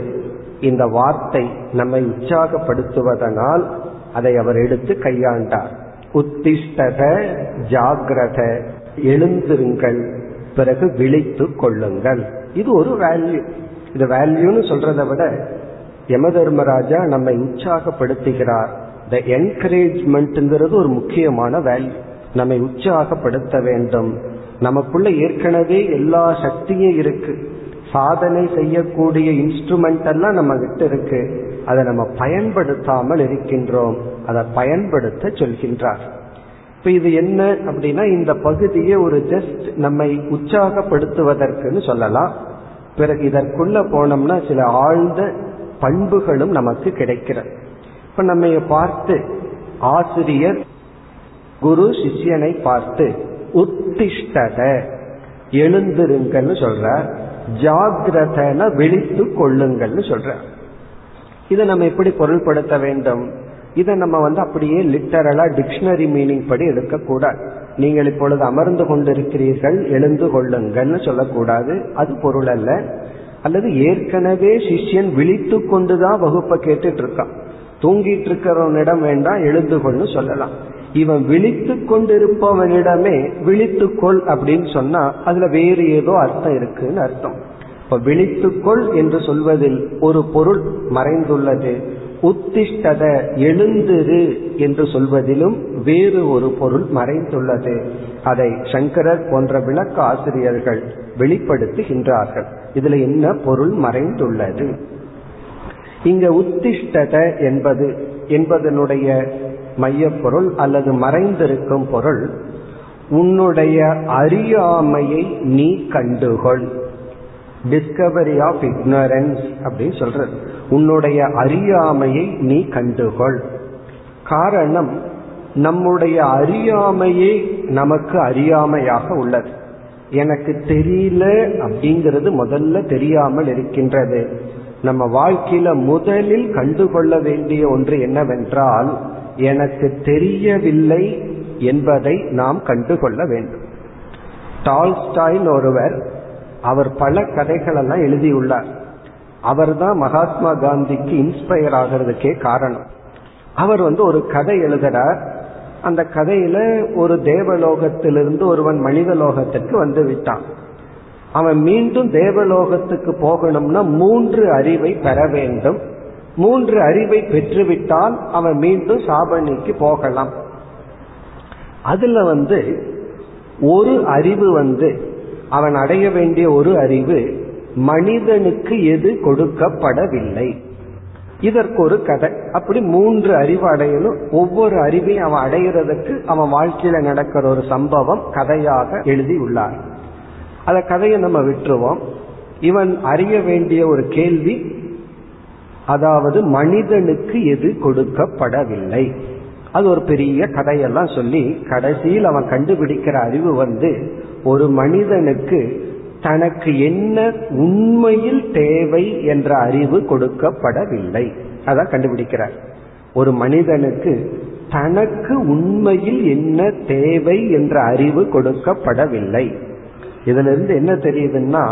இந்த வார்த்தை நம்மை உற்சாகப்படுத்துவதனால் அதை அவர் எடுத்து கையாண்டார். உத்திஷ்டத ஜாகிரத எழுந்திருங்கள் பிறகு விழித்து கொள்ளுங்கள். இது ஒரு வேல்யூ இது வேல்யூன்னு சொல்றதை விட யம தர்மராஜா நம்மை உற்சாகப்படுத்துகிறார். த என்கரேஜ்மெண்ட்ங்கிறது ஒரு முக்கியமான வேல்யூ நம்மை உற்சாகப்படுத்த வேண்டும். நமக்குள்ள ஏற்கனவே எல்லா சக்தியும் இருக்கு. சாதனை செய்யக்கூடிய இன்ஸ்ட்ருமெண்ட் எல்லாம் நம்ம கிட்ட இருக்கு. அதை நம்ம பயன்படுத்தாமல் இருக்கின்றோம். அதை பயன்படுத்த சொல்கின்றார். இப்ப இது என்ன அப்படின்னா இந்த பகுதியை ஒரு ஜஸ்ட் நம்மை உற்சாகப்படுத்துவதற்குன்னு சொல்லலாம். பிறகு இதற்குள்ள போனோம்னா சில ஆழ்ந்த பண்புகளும் நமக்கு கிடைக்கிறது இப்ப நம்ம பார்த்து ஆசிரியர் குரு சிஷ்யனை பார்த்து உத்திஷ்டத. எழுந்திருங்கள்னு சொல்ற. ஜாகிரதன விழித்து கொள்ளுங்கள்னு சொல்ற. இதை நம்ம எப்படி பொருள்படுத்த வேண்டும்? இதை நம்ம வந்து அப்படியே லிட்டரலா டிக்ஷனரி மீனிங் படி எடுக்கக்கூடாது. நீங்கள் இப்பொழுது அமர்ந்து கொண்டிருக்கிறீர்கள் எழுந்து கொள்ளுங்கள்னு சொல்லக்கூடாது. அது பொருள் அல்ல. அல்லது ஏற்கனவே சிஷ்யன் விழித்து கொண்டுதான் வகுப்பை கேட்டுட்டு இருக்கான். தூங்கிட்டு இருக்கிறவனிடம் வேண்டாம் எழுந்து கொள்னு சொல்லலாம். இவன் விழித்து கொண்டிருப்பவனிடமே விழித்துக்கொள் அப்படின்னு சொன்னா அதுல வேறு ஏதோ அர்த்தம் இருக்குன்னு அர்த்தம். இப்ப விழித்துக்கொள் என்று சொல்வதில் ஒரு பொருள் மறைந்துள்ளது. உத்திஷ்டத எழுந்திரு என்று சொல்வதிலும் வேறு ஒரு பொருள் மறைந்துள்ளது. அதை சங்கரர் போன்ற விளக்க ஆசிரியர்கள் வெளிப்படுத்துகின்றார்கள். இதுல என்ன பொருள் மறைந்துள்ளது? இங்க உத்திஷ்டத என்பது என்பதனுடைய மையப்பொருள் அல்லது மறைந்திருக்கும் பொருள் உன்னுடைய அறியாமையை நீ கண்டுகொள். டிஸ்கவரி ஆஃப் இக்னரன்ஸ் அப்படின்னு சொல்றது. உன்னுடைய அறியாமையை நீ கண்டுகொள். காரணம் நம்முடைய அறியாமையே நமக்கு அறியாமையாக உள்ளது. எனக்கு தெரியல அப்படிங்கிறது முதல்ல தெரியாமல் இருக்கின்றது. நம்ம வாழ்க்கையில முதலில் கண்டுகொள்ள வேண்டிய ஒன்று என்னவென்றால் எனக்கு தெரியவில்லை என்பதை நாம் கண்டுகொள்ள வேண்டும். டால்ஸ்டாயின் ஒருவர் அவர் பல கதைகள் எல்லாம் எழுதியுள்ளார். அவர் தான் மகாத்மா காந்திக்கு இன்ஸ்பயர் ஆகிறதுக்கே காரணம். அவர் வந்து ஒரு கதை எழுதுறார். அந்த கதையில ஒரு தேவலோகத்திலிருந்து ஒருவன் மனித லோகத்திற்கு வந்து விட்டான். அவன் மீண்டும் தேவலோகத்துக்கு போகணும்னா மூன்று அறிவை பெற வேண்டும். மூன்று அறிவை பெற்றுவிட்டால் அவன் மீண்டும் சாபனைக்கு போகலாம். அதுல வந்து ஒரு அறிவு வந்து அவன் அடைய வேண்டிய ஒரு அறிவு மனிதனுக்கு எது கொடுக்கப்படவில்லை. இதற்கு ஒரு கதை. அப்படி மூன்று அறிவு அடையணும். ஒவ்வொரு அறிவையும் அவன் அடைகிறதுக்கு அவன் வாழ்க்கையில நடக்கிற ஒரு சம்பவம் கதையாக எழுதி உள்ளார். கதையை நம்ம விட்டுருவோம். இவன் அறிய வேண்டிய ஒரு கேள்வி அதாவது மனிதனுக்கு எது கொடுக்கப்படவில்லை. அது ஒரு பெரிய கதையெல்லாம் சொல்லி கடைசியில் அவன் கண்டுபிடிக்கிற அறிவு வந்து ஒரு மனிதனுக்கு தனக்கு என்ன உண்மையில் தேவை என்ற அறிவு கொடுக்கப்படவில்லை. அதான் கண்டுபிடிக்கிறார். ஒரு மனிதனுக்கு தனக்கு உண்மையில் என்ன தேவை என்ற அறிவு கொடுக்கப்படவில்லை. இதிலிருந்து என்ன தெரியுதுன்னா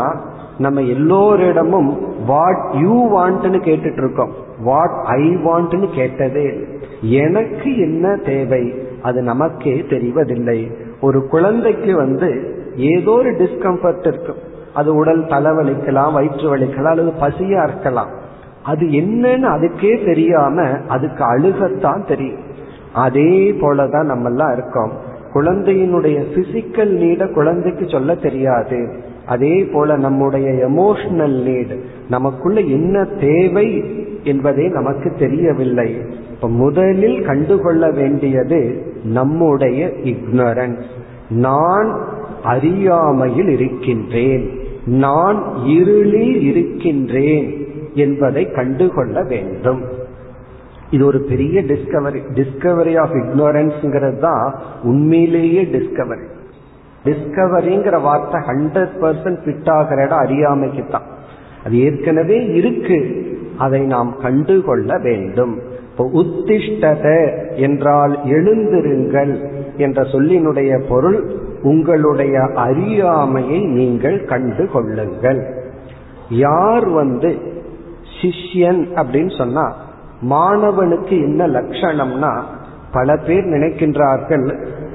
நம்ம எல்லோரிடமும் வாட் யூ வாண்ட்னு கேட்டுட்டு இருக்கோம் வாட் ஐ வாண்ட்னு கேட்டதே எனக்கு என்ன தேவை? அது நமக்கே தெரிவதில்லை. ஒரு குழந்தைக்கு வந்து ஏதோ ஒரு டிஸ்கம்ஃபர்ட் இருக்கும் அது உடல் தலைவலிக்கலாம் வயிற்று வலிக்கலாம் அல்லது பசியா இருக்கலாம். அது என்னன்னு அதுக்கே தெரியாம அதுக்கு அழுகத்தான் தெரியும். அதே போலதான் நம்ம எல்லாம் இருக்கோம். குழந்தையினுடைய பிசிக்கல் நீட குழந்தைக்கு சொல்ல தெரியாது. அதே போல நம்முடைய எமோஷனல் நீட் நமக்குள்ள என்ன தேவை என்பதே நமக்கு தெரியவில்லை. இப்ப முதலில் கண்டுகொள்ள வேண்டியது நம்முடைய இக்னரன்ஸ் நான் அறியாமையில் இருக்கின்றேன். நான் இருளில் இருக்கின்றேன் என்பதை கண்டுகொள்ள வேண்டும். இது ஒரு பெரிய டிஸ்கவரி டிஸ்கவரி ஆஃப் இக்னோரன்ஸ்ங்கிறது தான் உண்மையிலேயே டிஸ்கவரி டிஸ்கவரிங்கிற வார்த்தை ஹண்ட்ரட் பர்சன்ட் ஃபிட் ஆகிற இடம் அறியாமைக்கு தான் அது ஏற்கனவே இருக்கு. அதை நாம் கண்டுகொள்ள வேண்டும். இப்போ உத்திஷ்டத என்றால் எழுந்திருங்கள் என்ற சொல்லினுடைய பொருள் உங்களுடைய அறியாமையை நீங்கள் கண்டு கொள்ளுங்கள் யார் வந்து சிஷ்யன் அப்படின்னு சொன்னா மாணவனுக்கு என்ன லட்சணம்னா பல பேர் நினைக்கின்றார்கள்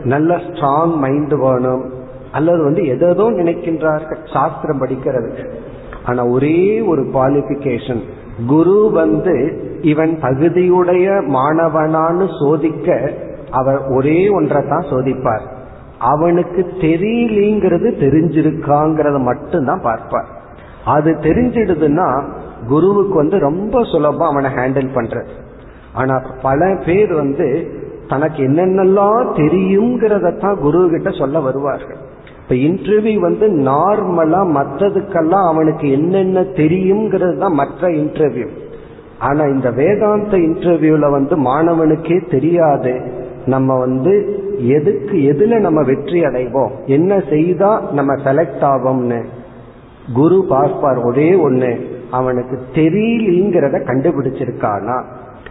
நல்ல ஸ்ட்ராங் மைண்ட் வேணும். அல்லது வந்து எதோ நினைக்கின்றார்கள். சாஸ்திரம் படிக்கிறதுக்கு ஆனா ஒரே ஒரு குவாலிபிகேஷன் குரு வந்து இவன் தகுதியுடைய மாணவனான்னு சோதிக்க அவர் ஒரே ஒன்றை தான் சோதிப்பார். அவனுக்கு தெரியலங்கிறது தெரிஞ்சிருக்காங்கிறத மட்டும்தான் பார்ப்பார். அது தெரிஞ்சிடுதுன்னா குருவுக்கு வந்து ரொம்ப சுலபம் அவனை ஹேண்டில் பண்றது. ஆனா பல பேர் வந்து தனக்கு என்னென்னலாம் தெரியுங்கிறதத்தான் குரு கிட்ட சொல்ல வருவார்கள். இப்ப இன்டர்வியூ வந்து நார்மலா மற்றதுக்கெல்லாம் அவனுக்கு என்னென்ன தெரியுங்கிறது தான் மற்ற இன்டர்வியூ ஆனா இந்த வேதாந்த இன்டர்வியூல வந்து மாணவனுக்கே தெரியாது நம்ம வந்து எதுக்கு எதுல நம்ம வெற்றி அடைவோம்? என்ன செய்தா நம்ம செலக்ட் ஆவோம்னு குரு பார்ப்பார் ஒரே ஒண்ணு அவனுக்கு தெரியலங்கிறத கண்டுபிடிச்சிருக்கானா?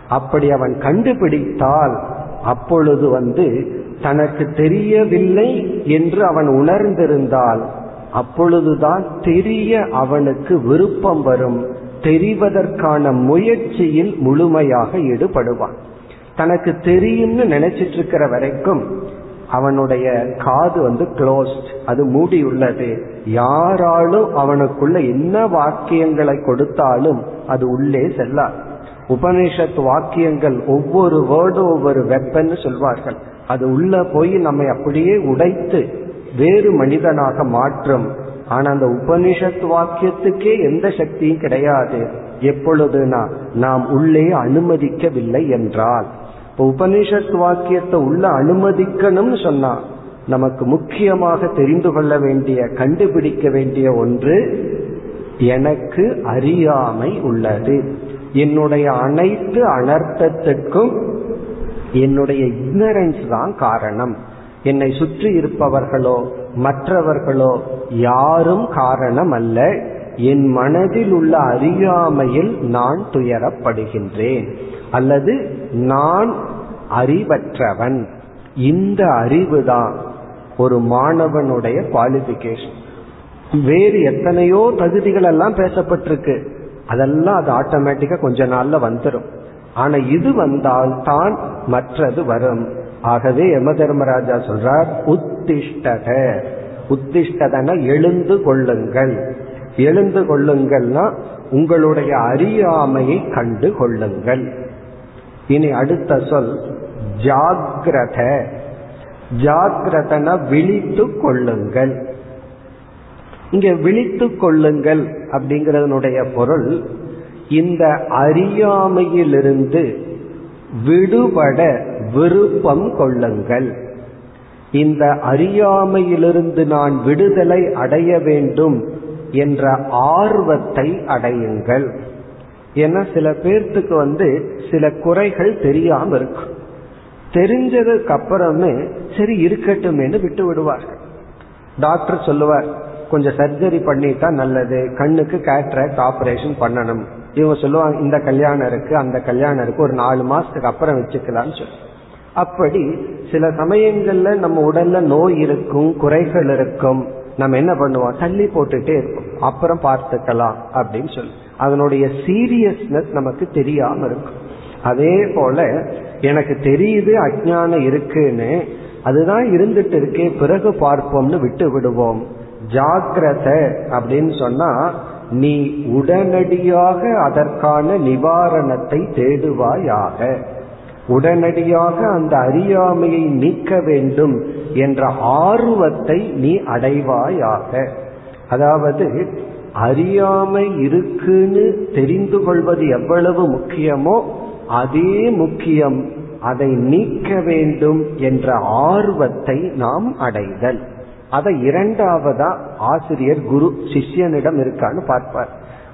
அப்படி அவன் கண்டுபிடித்தால் அப்பொழுது வந்து தனக்கு தெரியவில்லை என்று அவன் உணர்ந்திருந்தால் அப்பொழுதுதான் தெரிய அவனுக்கு விருப்பம் வரும். தெரிவதற்கான முயற்சியில் முழுமையாக ஈடுபடுவான். தனக்கு தெரியும்னு நினைச்சிட்டு இருக்கிற வரைக்கும் அவனுடைய காது வந்து க்ளோஸ்ட் அது மூடியுள்ளது. யாராலும் அவனுக்குள்ள என்ன வாக்கியங்களை கொடுத்தாலும் அது உள்ளே செல்லாது. உபனிஷத் வாக்கியங்கள் ஒவ்வொரு வேர்டும் ஒவ்வொரு வெப்பன்னு சொல்வார்கள். அது உள்ள போய் நம்மை அப்படியே உடைத்து வேறு மனிதனாக மாற்றும். ஆனா அந்த உபனிஷத் வாக்கியத்துக்கே எந்த சக்தியும் கிடையாது. எப்பொழுதுனா நாம் உள்ளே அனுமதிக்கவில்லை என்றால். இப்போ உபனிஷத் வாக்கியத்தை உள்ள அனுமதிக்கணும்னு சொன்னா நமக்கு முக்கியமாக தெரிந்து கொள்ள வேண்டிய கண்டுபிடிக்க வேண்டிய ஒன்று எனக்கு அறியாமை உள்ளது. என்னுடைய அனைத்து அனர்த்தத்துக்கும் என்னுடைய இக்னரன்ஸ் தான் காரணம். என்னை சுற்றி இருப்பவர்களோ மற்றவர்களோ யாரும் காரணம் அல்ல என் மனதில் உள்ள அறியாமையில் நான் துயரப்படுகின்றேன். அல்லது நான் அறிவற்றவன். இந்த அறிவு தான் ஒரு மாணவனுடைய குவாலிபிகேஷன் வேறு எத்தனையோ தகுதிகள் எல்லாம் பேசப்பட்டிருக்கு. அதெல்லாம் அது ஆட்டோமேட்டிக்கா கொஞ்ச நாள்ல வந்துடும் ஆனா இது வந்தால் தான் மற்றது வரும். ஆகவே யம தர்மராஜா சொல்றார் உத்திஷ்டக. உத்திஷ்டதன எழுந்து கொள்ளுங்கள். எழுந்து கொள்ளுங்கள்னா உங்களுடைய அறியாமையை கண்டு கொள்ளுங்கள். இனி அடுத்த சொல் ஜாகிரத ஜாகிரதன விழித்து கொள்ளுங்கள். இங்க விழித்து கொள்ளுங்கள் அப்படிங்கறதனுடைய பொருள் இந்த அறியாமையிலிருந்து விடுபட விருப்பம் கொள்ளுங்கள். இந்த அறியாமையிலிருந்து நான் விடுதலை அடைய வேண்டும் என்ற ஆர்வத்தை அடையுங்கள். ஏன்னா சில பேர்த்துக்கு வந்து சில குறைகள் தெரியாம இருக்கும் தெரிஞ்சதுக்கு அப்புறமே சரி இருக்கட்டும்னு விட்டு விடுவார்கள். டாக்டர் சொல்லுவார் கொஞ்சம் சர்ஜரி பண்ணிட்டா நல்லது கண்ணுக்கு கேட்ராக்ட் ஆபரேஷன் பண்ணணும். இவங்க சொல்லுவாங்க இந்த கல்யாணம் இருக்கு அந்த கல்யாணம் இருக்கு ஒரு நாலு மாசத்துக்கு அப்புறம் வச்சுக்கலாம்னு சொல்லி. அப்படி சில சமயங்கள்ல நம்ம உடல்ல நோய் இருக்கும் குறைகள் இருக்கும் நம்ம என்ன பண்ணுவோம்? தள்ளி போட்டுட்டே இருக்கும் அப்புறம் பார்த்துக்கலாம் அப்படின்னு சொல்லி. அதனுடைய சீரியஸ்னஸ் நமக்கு தெரியாம இருக்கும். அதே போல எனக்கு தெரியுது அஜானம் இருக்குன்னு அதுதான் இருந்துட்டு இருக்கே பிறகு பார்ப்போம்னு விட்டு விடுவோம். ஜாக்கிரத அப்படின்னு சொன்னா நீ உடனடியாக அதற்கான நிவாரணத்தை தேடுவாயாக. உடனடியாக அந்த அறியாமையை நீக்க வேண்டும் என்ற ஆர்வத்தை நீ அடைவாயாக. அதாவது அறியாமை இருக்குன்னு தெரிந்து கொள்வது எவ்வளவு முக்கியமோ அதே முக்கியம். அதை நீக்க வேண்டும் என்ற ஆர்வத்தை நாம் அடைதல். அதை இரண்டாவதா ஆசிரியர் குரு சிஷ்யனிடம் இருக்கான்னு பார்ப்பார்.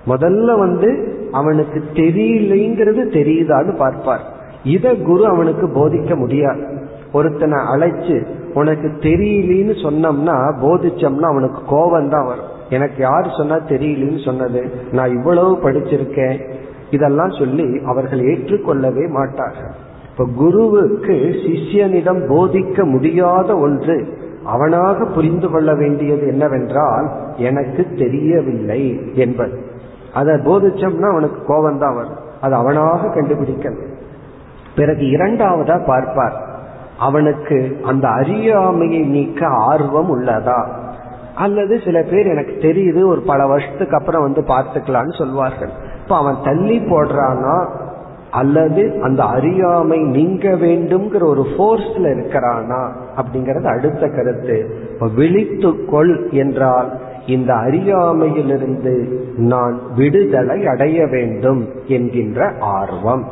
முதல்ல வந்து அவனுக்கு தெரியலைங்கிறது தெரியுதான்னு பார்ப்பார். இத குரு அவனுக்கு போதிக்க முடியாது. ஒருத்தனை அழைச்சு உனக்கு தெரியலன்னு சொன்னோம்னா போதிச்சோம்னா அவனுக்கு கோபம் தான் வரும். எனக்கு யார் சொன்னா தெரியலன்னு சொன்னது? நான் இவ்வளவு படிச்சிருக்கேன். இதெல்லாம் சொல்லி அவர்கள் ஏற்றுக்கொள்ளவே மாட்டார்கள். இப்ப குருவுக்கு சிஷ்யனிடம் போதிக்க முடியாத ஒன்று அவனாக புரிந்து கொள்ள வேண்டியது என்னவென்றால் எனக்கு தெரியவில்லை என்பது. அதை போதிச்சோம்னா அவனுக்கு கோபம் தான் வரும். அது அவனாக கண்டுபிடிக்கணும் பிறகு இரண்டாவதா பார்ப்பார். அவனுக்கு அந்த அறியாமையை நீக்க ஆர்வம் உள்ளதா? அல்லது சில பேர் எனக்கு தெரியுது ஒரு பல வருஷத்துக்கு அப்புறம் வந்து பார்த்துக்கலான்னு சொல்வார்கள். இப்ப அவன் தள்ளி போடுறான்னா அல்லது அந்த அறியாமை நீங்க வேண்டும்ங்கிற ஒரு போர்ஸ்ல இருக்கிறானா அப்படிங்கறது அடுத்த கருத்து. விழித்து கொள் என்றால் இந்த அறியாமையிலிருந்து நான் விடுதலை அடைய வேண்டும் என்கின்ற ஆர்வம்.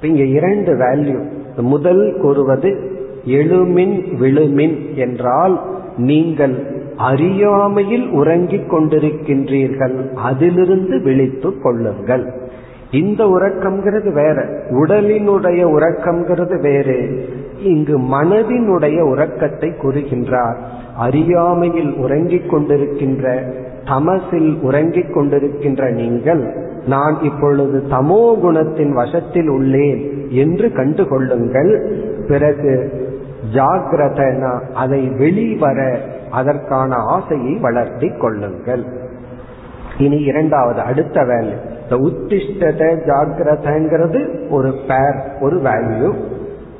இங்க இரண்டு வேல்யூ முதல் கூறுவது எழுமின் விழுமின் என்றால் நீங்கள் அறியாமையில் உறங்கிக் கொண்டிருக்கின்றீர்கள் அதிலிருந்து விழித்து கொள்ளுங்கள். இந்த உறக்கம்ங்கிறது வேற. உடலினுடைய உறக்கம்ங்கிறது வேறு. இங்கு மனதினுடைய உறக்கத்தை கூறுகின்றார். அறியாமையில் உறங்கிக் கொண்டிருக்கின்ற தமசில் உறங்கிக் கொண்டிருக்கின்ற நீங்கள் நான் இப்பொழுது தமோ குணத்தின் வசத்தில் உள்ளேன் என்று கண்டுகொள்ளுங்கள். பிறகு ஜாகிரதனா அதை வெளிவர அதற்கான ஆசையை வளர்த்தி கொள்ளுங்கள். இனி இரண்டாவது அடுத்த வேல்யூ இந்த உத்திஷ்டத ஜாகிரதங்கிறது ஒரு பேர் ஒரு வேல்யூ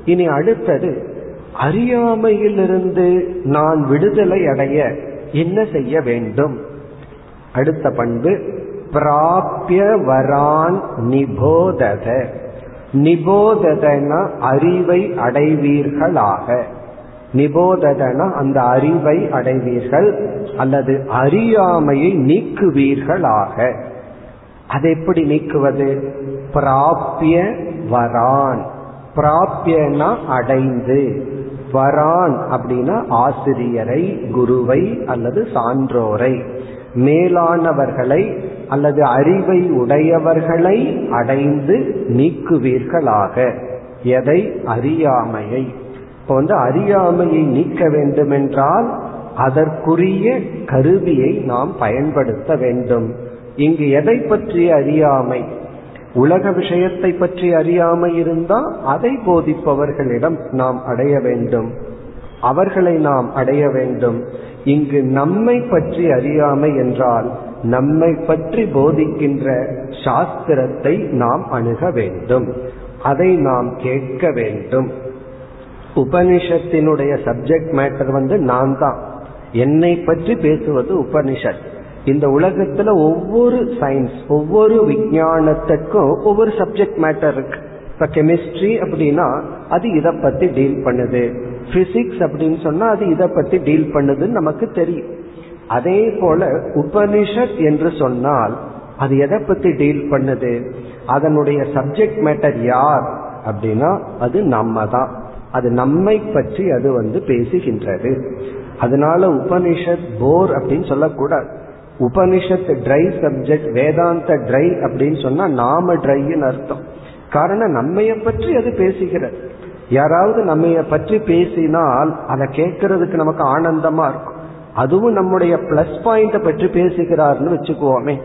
இனி அடுத்தது அறியாமையிலிருந்து நான் விடுதலை அடைய என்ன செய்ய வேண்டும்? அடுத்த பண்பு பிராபிய வரான் நிபோதத. நிபோததன அறிவை அடைவீர்களாக. நிபோததன அந்த அறிவை அடைவீர்கள் அல்லது அறியாமையை நீக்குவீர்களாக. அதை எப்படி நீக்குவது? பிராபிய வரான். பிராபியனா அடைந்து. வரான் அப்படின்னா ஆசிரியரை குருவை அல்லது சான்றோரை. மேலானவர்களை அல்லது அறிவை உடையவர்களை அடைந்து நீக்குவீர்களாக. எதை? அறியாமையை. இப்போ வந்து அறியாமையை நீக்க வேண்டுமென்றால் அதற்குரிய கருவியை நாம் பயன்படுத்த வேண்டும். இங்கு எதை பற்றிய அறியாமை? உலக விஷயத்தை பற்றி அறியாமை இருந்தால் அதை போதிப்பவர்களிடம் நாம் அடைய வேண்டும். அவர்களை நாம் அடைய வேண்டும். இங்கு நம்மை பற்றி அறியாமை என்றால் நம்மை பற்றி போதிக்கின்ற சாஸ்திரத்தை நாம் அணுக வேண்டும். அதை நாம் கேட்க வேண்டும். உபனிஷத்தினுடைய சப்ஜெக்ட் மேட்டர் வந்து நான் தான் என்னை பற்றி பேசுவது உபனிஷத். இந்த உலகத்துல ஒவ்வொரு சயின்ஸ் ஒவ்வொரு விஞ்ஞானத்துக்கும் ஒவ்வொரு சப்ஜெக்ட் மேட்டர் இருக்கு. இப்ப கெமிஸ்ட்ரி அப்படின்னா அது இதை பத்தி டீல் பண்ணுது. பிசிக்ஸ் அப்படின்னு சொன்னா அது இதை பத்தி டீல் பண்ணுதுன்னு நமக்கு தெரியும். அதே போல உபனிஷத் என்று சொன்னால் அது எதை பத்தி டீல் பண்ணுது? அதனுடைய சப்ஜெக்ட் மேட்டர் யார்? அப்படின்னா அது நம்ம தான் அது நம்மை பற்றி அது வந்து பேசுகின்றது. அதனால உபனிஷத் போர் அப்படின்னு சொல்லக்கூடாது. Upanishad dry subject Vedanta dry அப்படின்னு சொன்னா நாம ட்ரைன்னு அர்த்தம். காரணம் நம்மைய பற்றி அது பேசுகிறது. யாராவது நம்மைய பற்றி பேசினால் அதை கேட்கறதுக்கு நமக்கு ஆனந்தமா இருக்கும். அதுவும் நம்முடைய பிளஸ் பாயிண்ட பற்றி பேசுகிறார்னு வச்சுக்குவோமே.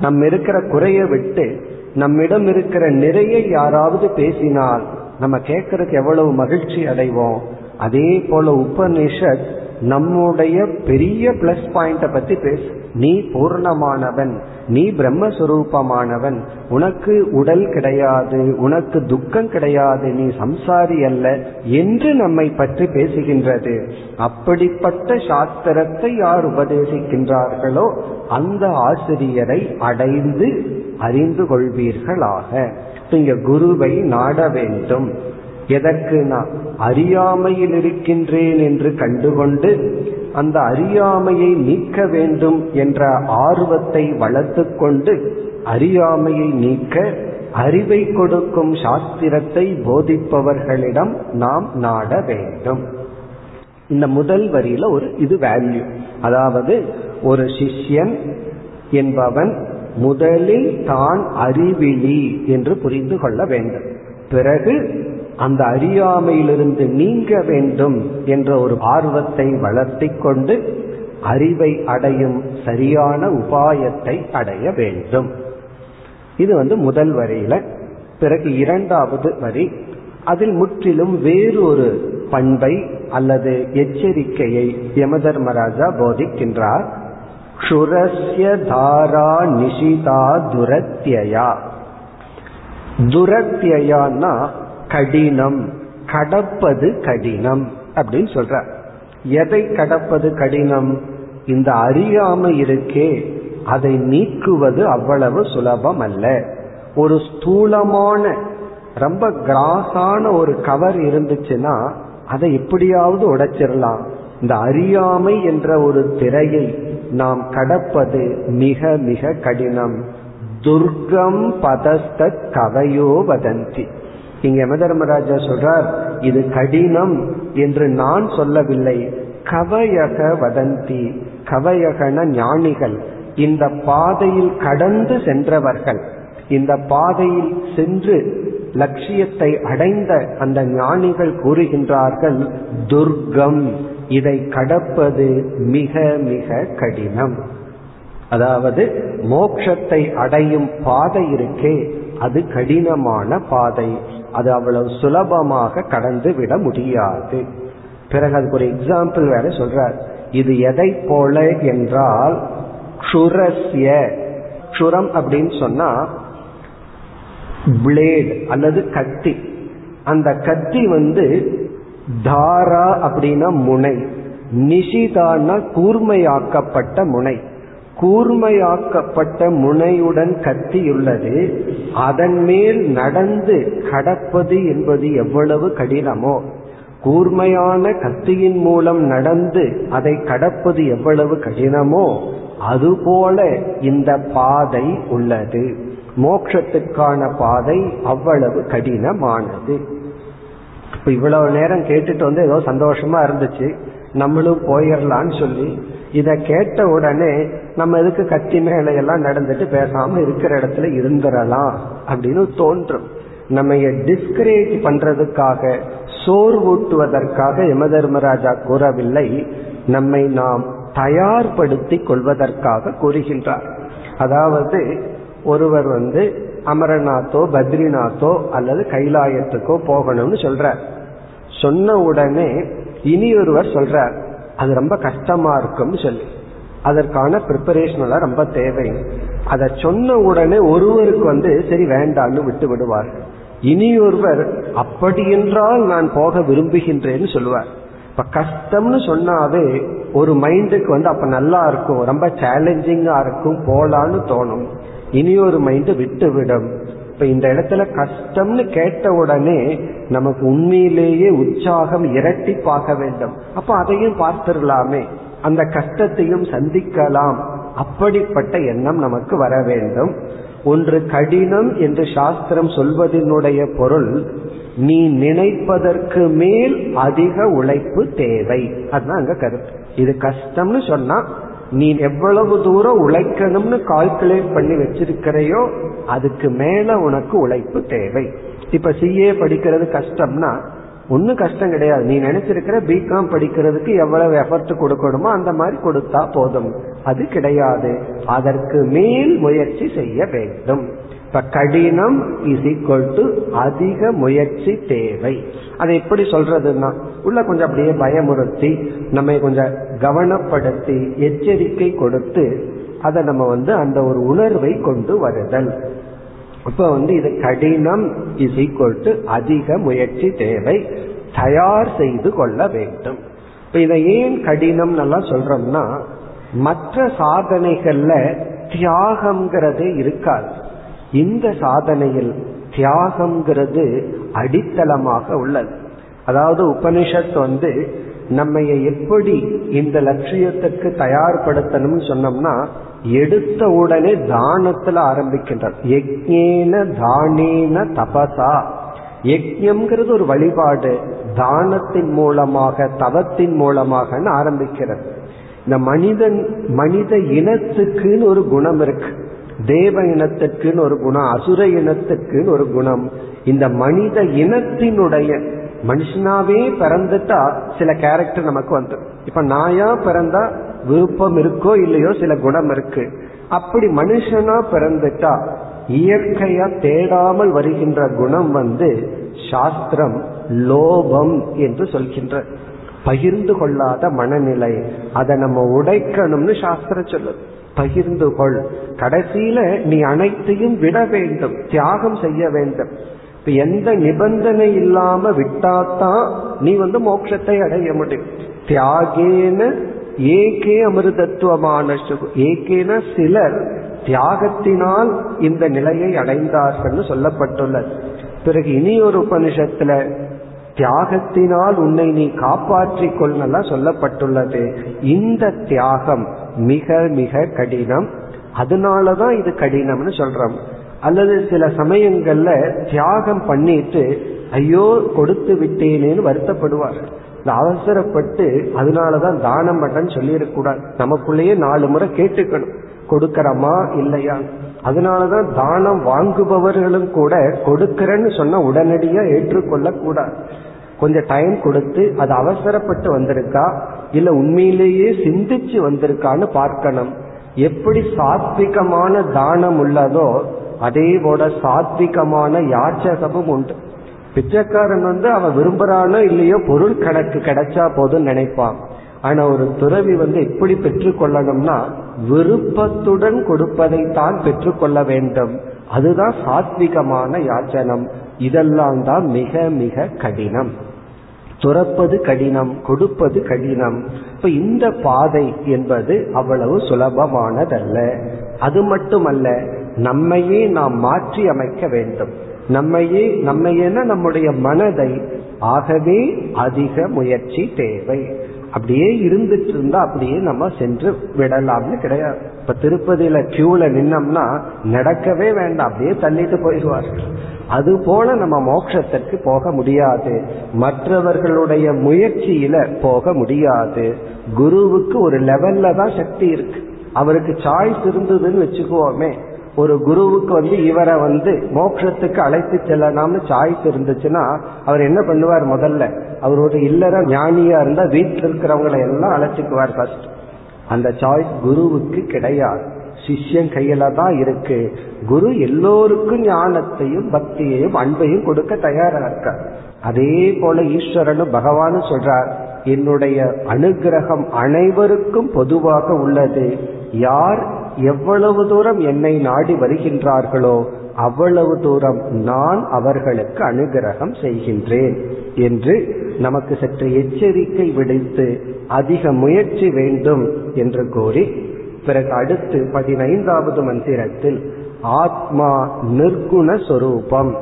நம்ம இருக்கிற குறைய விட்டு நம்மிடம் இருக்கிற நிறைய யாராவது பேசினால் நம்ம கேட்கறதுக்கு எவ்வளவு மகிழ்ச்சி அடைவோம்? அதே போல உபனிஷத் நம்முடைய பெரிய பிளஸ் பாயிண்ட பத்தி பேசு. நீ பூர்ணமானவன் நீ பிரம்மஸ்வரூபமானவன் உனக்கு உடல் கிடையாது உனக்கு துக்கம் கிடையாது நீ சம்சாரி அல்ல என்று நம்மை பற்றி பேசுகின்றது. அப்படிப்பட்ட சாஸ்திரத்தை யார் உபதேசிக்கின்றார்களோ அந்த ஆசிரியரை அடைந்து அறிந்து கொள்வீர்களாக. இங்க குருவை நாட வேண்டும். எதற்கு நான் அறியாமையில் இருக்கின்றேன் என்று கண்டுகொண்டு அந்த அறியாமையை நீக்க வேண்டும் என்ற ஆர்வத்தை வளர்த்து கொண்டு அறியாமையை நீக்க அறிவை கொடுக்கும் சாஸ்திரத்தை போதிப்பவர்களிடம் நாம் நாட வேண்டும். இந்த முதல் வரியில ஒரு இது வேல்யூ அதாவது ஒரு சிஷ்யன் என்பவன் முதலில் தான் அறிவிலி என்று புரிந்து கொள்ள வேண்டும். பிறகு அந்த அறியாமையிலிருந்து நீங்க வேண்டும் என்ற ஒரு ஆர்வத்தை வளர்த்தி கொண்டு அறிவை அடையும் சரியான உபாயத்தை அடைய வேண்டும். இது வந்து முதல் வரியில. பிறகு இரண்டாவது வரி. அதில் முற்றிலும் வேறு ஒரு பண்பை அல்லது எச்சரிக்கையை யமதர்மராஜா போதிக்கின்றார். க்ஷுரஸ்ய தாரா நிஷிதா துரத்தியா துரத்தியான்னா கடினம் கடப்பது கடினம் அப்படின்னு சொல்ற। எதை கடப்பது கடினம் இந்த அறியாமை இருக்கே அதை நீக்குவது அவ்வளவு சுலபம் அல்ல ஒரு ஸ்தூலமான ரொம்ப கிராஸான ஒரு கவர் இருந்துச்சுன்னா அதை எப்படியாவது உடைச்சிடலாம் இந்த அறியாமை என்ற ஒரு திரையை நாம் கடப்பது மிக மிக கடினம். துர்க்கம் பதஸ்த கவையோ வதந்தி. இங்க யமதர்மராஜா சொல்றார் இது கடினம் என்று நான் சொல்லவில்லை. கவயக வதந்தி கவயகன ஞானிகள் இந்த பாதையில் கடந்து சென்றவர்கள். இந்த பாதையில் சென்று லட்சியத்தை அடைந்த அந்த ஞானிகள் கூறுகின்றார்கள் துர்க்கம் இதை கடப்பது மிக மிக கடினம். அதாவது மோட்சத்தை அடையும் பாதை இருக்கே அது கடினமான பாதை. அது அவ்வளவு சுலபமாக கடந்து விட முடியாது. பிறகு அதுக்கு ஒரு எக்ஸாம்பிள் வேற சொல்றார். இது எதை போல என்றால் க்ஷுரஸ்ய க்ஷுரம் அப்படின்னு சொன்னா பிளேட் அல்லது கத்தி. அந்த கத்தி வந்து தாரா அப்படின்னா முனை. நிஷிதான்னா கூர்மையாக்கப்பட்ட முனை. கூர்மையாக்கப்பட்ட முனையுடன் கத்தியுள்ளது அதன் மேல் நடந்து கடப்பது என்பது எவ்வளவு கடினமோ? கூர்மையான கத்தியின் மூலம் நடந்து அதை கடப்பது எவ்வளவு கடினமோ? அதுபோல இந்த பாதை உள்ளது. மோட்சத்துக்கான பாதை அவ்வளவு கடினமானது. இப்ப இவ்வளவு நேரம் கேட்டுட்டு வந்து ஏதோ சந்தோஷமா இருந்துச்சு நம்மளும் போயிடலான்னு சொல்லி இத கேட்ட உடனே நம்ம எதுக்கு கத்தி மேலையெல்லாம் எல்லாம் நடந்துட்டு பேசாம இருக்கிற இடத்துல இருந்துடலாம் அப்படின்னு தோன்றும். நம்ம டிஸ்கரேஜ் பண்றதுக்காக சோர்வூட்டுவதற்காக யமதர்மராஜா கூறவில்லை. நம்மை நாம் தயார்படுத்தி கொள்வதற்காக கூறுகின்றார். அதாவது ஒருவர் வந்து அமரநாத்தோ பத்ரிநாத்தோ அல்லது கைலாயத்துக்கோ போகணும்னு சொல்ற. சொன்ன உடனே இனி ஒருவர் சொல்ற அது ரொம்ப கஷ்டமா இருக்கும்னு சொல்லி. அதற்கான ப்ரிப்பரேஷன் எல்லாம் ரொம்ப தேவை. அதை சொன்ன உடனே ஒருவருக்கு வந்து சரி வேண்டான்னு விட்டு விடுவார். இனி ஒருவர் அப்படி என்றால் நான் போக விரும்புகின்றேன்னு சொல்லுவார். இப்ப கஷ்டம்னு சொன்னாவே ஒரு மைண்டுக்கு வந்து அப்ப நல்லா இருக்கும் ரொம்ப சேலஞ்சிங்கா இருக்கும் போலான்னு தோணும். இனி ஒரு மைண்டு விட்டுவிடும். இப்ப இந்த இடத்துல கஷ்டம்னு கேட்ட உடனே நமக்கு உண்மையிலேயே உற்சாகம் இரட்டிப்பாக வேண்டும். அப்ப அதையும் பார்த்துடலாமே. அந்த கஷ்டத்தையும் சந்திக்கலாம். அப்படிப்பட்ட எண்ணம் நமக்கு வர வேண்டும். ஒன்று கடினம் என்று சாஸ்திரம் சொல்வதனுடைய பொருள் நீ நினைப்பதற்கு மேல் அதிக உழைப்பு தேவை. அதுதான் அங்க கருத்து. இது கஷ்டம்னு சொன்னா நீ எவ்வளவு தூரம் உழைக்கணும்னு கால்குலேட் பண்ணி வச்சிருக்கிறையோ அதுக்கு மேல உனக்கு உழைப்பு தேவை. இப்ப சிஏ படிக்கிறது கஷ்டம்னா ஒன்னும் கஷ்டம் கிடையாது. நீ நினைச்சிருக்கிற பிகாம் படிக்கிறதுக்கு எவ்வளவு எஃபர்ட் கொடுக்கணுமோ அந்த மாதிரி கொடுத்தா போதும். அது கிடையாது. அதற்கு மேல் முயற்சி செய்ய வேண்டும். இப்ப கடினம் இஸ் ஈக்குவல் டு அதிக முயற்சி தேவை. அதை எப்படி சொல்றதுன்னா உள்ள கொஞ்சம் அப்படியே பயமுறுத்தி நம்ம கொஞ்சம் கவனப்படுத்தி எச்சரிக்கை கொடுத்து அதை நம்ம வந்து அந்த ஒரு உணர்வை கொண்டு வருதல். இப்ப வந்து இது கடினம் இஸ் ஈக்குவல் டு அதிக முயற்சி தேவை. தயார் செய்து கொள்ள வேண்டும். இப்ப இதை ஏன் கடினம் நல்லா சொல்றோம்னா மற்ற சாதனைகள்ல தியாகம்ங்கிறதே இருக்காது. இந்த சாதனையில் தியாகம்ங்கிறது அடித்தளமாக உள்ளது. அதாவது உபனிஷத் வந்து நம்ம எப்படி இந்த லட்சியத்துக்கு தயார்படுத்தணும்னு சொன்னோம்னா எடுத்த உடனே தானத்துல ஆரம்பிக்கின்றார். யக்ஞேன தானேன தபசா. யஜ்யம்ங்கிறது ஒரு வழிபாடு. தானத்தின் மூலமாக தவத்தின் மூலமாக ஆரம்பிக்கிறது. இந்த மனிதன் மனித இனத்துக்குன்னு ஒரு குணம் இருக்கு. தேவ இனத்துக்குன்னு ஒரு குணம் அசுர இனத்துக்குன்னு ஒரு குணம். இந்த மனித இனத்தினுடைய மனுஷனாவே பிறந்துட்டா சில கேரக்டர் நமக்கு வந்துடும் இப்ப நாயா பிறந்தா விருப்பம் இருக்கோ இல்லையோ சில குணம் இருக்கு. அப்படி மனுஷனா பிறந்துட்டா இயற்கையா தேடாமல் வருகின்ற குணம் வந்து சாஸ்திரம் லோபம் என்று சொல்கின்ற பகிர்ந்து கொள்ளாத மனநிலை. அதை நம்ம உடைக்கணும்னு சாஸ்திரம் சொல்லுது. பகிர்ந்து கொள் கடைசியில நீ அனைத்தையும் விட வேண்டும் தியாகம் செய்ய வேண்டும். இப்ப எந்த நிபந்தனை இல்லாம விட்டாதான் நீ வந்து மோட்சத்தை அடைய முடியும். தியாகேன ஏகே அமிர்தத்துவமான ஏகேன சிலர் தியாகத்தினால் இந்த நிலையை அடைந்தார்கள் சொல்லப்பட்டுள்ளது. பிறகு இனி ஒரு உபனிஷத்துல தியாகத்தினால் உன்னை நீ காப்பாற்றிக் கொள்ளலாம் சொல்லப்பட்டுள்ளது. இந்த தியாகம் மிக மிக கடினம். அதனாலதான் இது கடினம்னு சொல்றோம். அல்லது சில சமயங்கள்ல தியாகம் பண்ணிட்டு ஐயோ கொடுத்து விட்டேனேன்னு வருத்தப்படுவார். இந்த அவசரப்பட்டு அதனாலதான் தானம் பண்ணன்னு சொல்லிடக்கூடாது. நமக்குள்ளேயே நாலு முறை கேட்டுக்கணும். கொடுக்கறமா இல்லையா? அதனாலதான் தானம் வாங்குபவர்களும் கூட கொடுக்கறன்னு சொன்ன உடனடியா ஏற்றுக்கொள்ள கூடாது கொஞ்சம் டைம் கொடுத்து அது அவசரப்பட்டு வந்திருக்கா? இல்ல உண்மையிலேயே சிந்திச்சு வந்திருக்கான்னு பார்க்கணும். எப்படி சாத்விகமான தானம் உள்ளதோ அதே போல சாத்விகமான யாச்சகமும் உண்டு. பிச்சைக்காரன் வந்து அவன் விரும்புறானோ இல்லையோ பொருள் கணக்கு கிடைச்சா போதும் நினைப்பான். ஆனா ஒரு துறவி வந்து எப்படி பெற்றுக்கொள்ளணும்னா விருப்பத்துடன் கொடுப்பதை தான் பெற்றுக்கொள்ள வேண்டும். அதுதான் சாத்விகமான யாச்சனம். இதெல்லாம் தான் மிக மிக கடினம். துறப்பது கடினம் கொடுப்பது கடினம். இப்ப இந்த பாதை என்பது அவ்வளவு சுலபமானதல்ல. அது மட்டுமல்ல நம்மையே நாம் மாற்றி அமைக்க வேண்டும். நம்மையே நம்மையென நம்முடைய மனதை ஆகவே அதிக முயற்சி தேவை. அப்படியே இருந்துட்டு இருந்தா அப்படியே நம்ம சென்று விடலாம்னு கிடையாது. இப்ப திருப்பதியில கியூல நின்னோம்னா நடக்கவே வேண்டாம். அப்படியே தள்ளிட்டு போயிடுவார்கள் அது போல நம்ம மோட்சத்திற்கு போக முடியாது. மற்றவர்களுடைய முயற்சியில போக முடியாது. குருவுக்கு ஒரு லெவல்ல தான் சக்தி இருக்கு. அவருக்கு சாய்ஸ் இருந்ததுன்னு வச்சுக்குவோமே ஒரு குருவுக்கு வந்து இவரை வந்து மோட்சத்துக்கு அழைத்து செல்லலாம்னு சாய்ஸ் இருந்துச்சுன்னா அவர் என்ன பண்ணுவார் முதல்ல? அவர் ஒரு இல்லற ஞானியா இருந்தா வீட்டில் இருக்கிறவங்களை எல்லாம் அழைச்சிக்குவார் ஃபர்ஸ்ட் அந்த சாய்ஸ் குருவுக்கு கிடையாது. சிஷ்யன் கையில தான் இருக்கு. குரு எல்லோருக்கும் ஞானத்தையும் பக்தியையும் அன்பையும் கொடுக்க தயாரா இருக்கார். அதே போல ஈஸ்வரனும் பகவானும் சொல்றார் என்னுடைய அனுகிரகம் அனைவருக்கும் பொதுவாக உள்ளது. யார் எவ்வளவு தூரம் என்னை நாடி வருகின்றார்களோ அவ்வளவு தூரம் நான் அவர்களுக்கு அனுகிரகம் செய்கின்றேன் என்று நமக்கு சற்று எச்சரிக்கை விடுத்து அதிக முயற்சி வேண்டும் என்று கூறி பிறகு அடுத்து பதினைந்தாவது மந்திரத்தில் ஆத்மா நிர்குண சொரூபம்.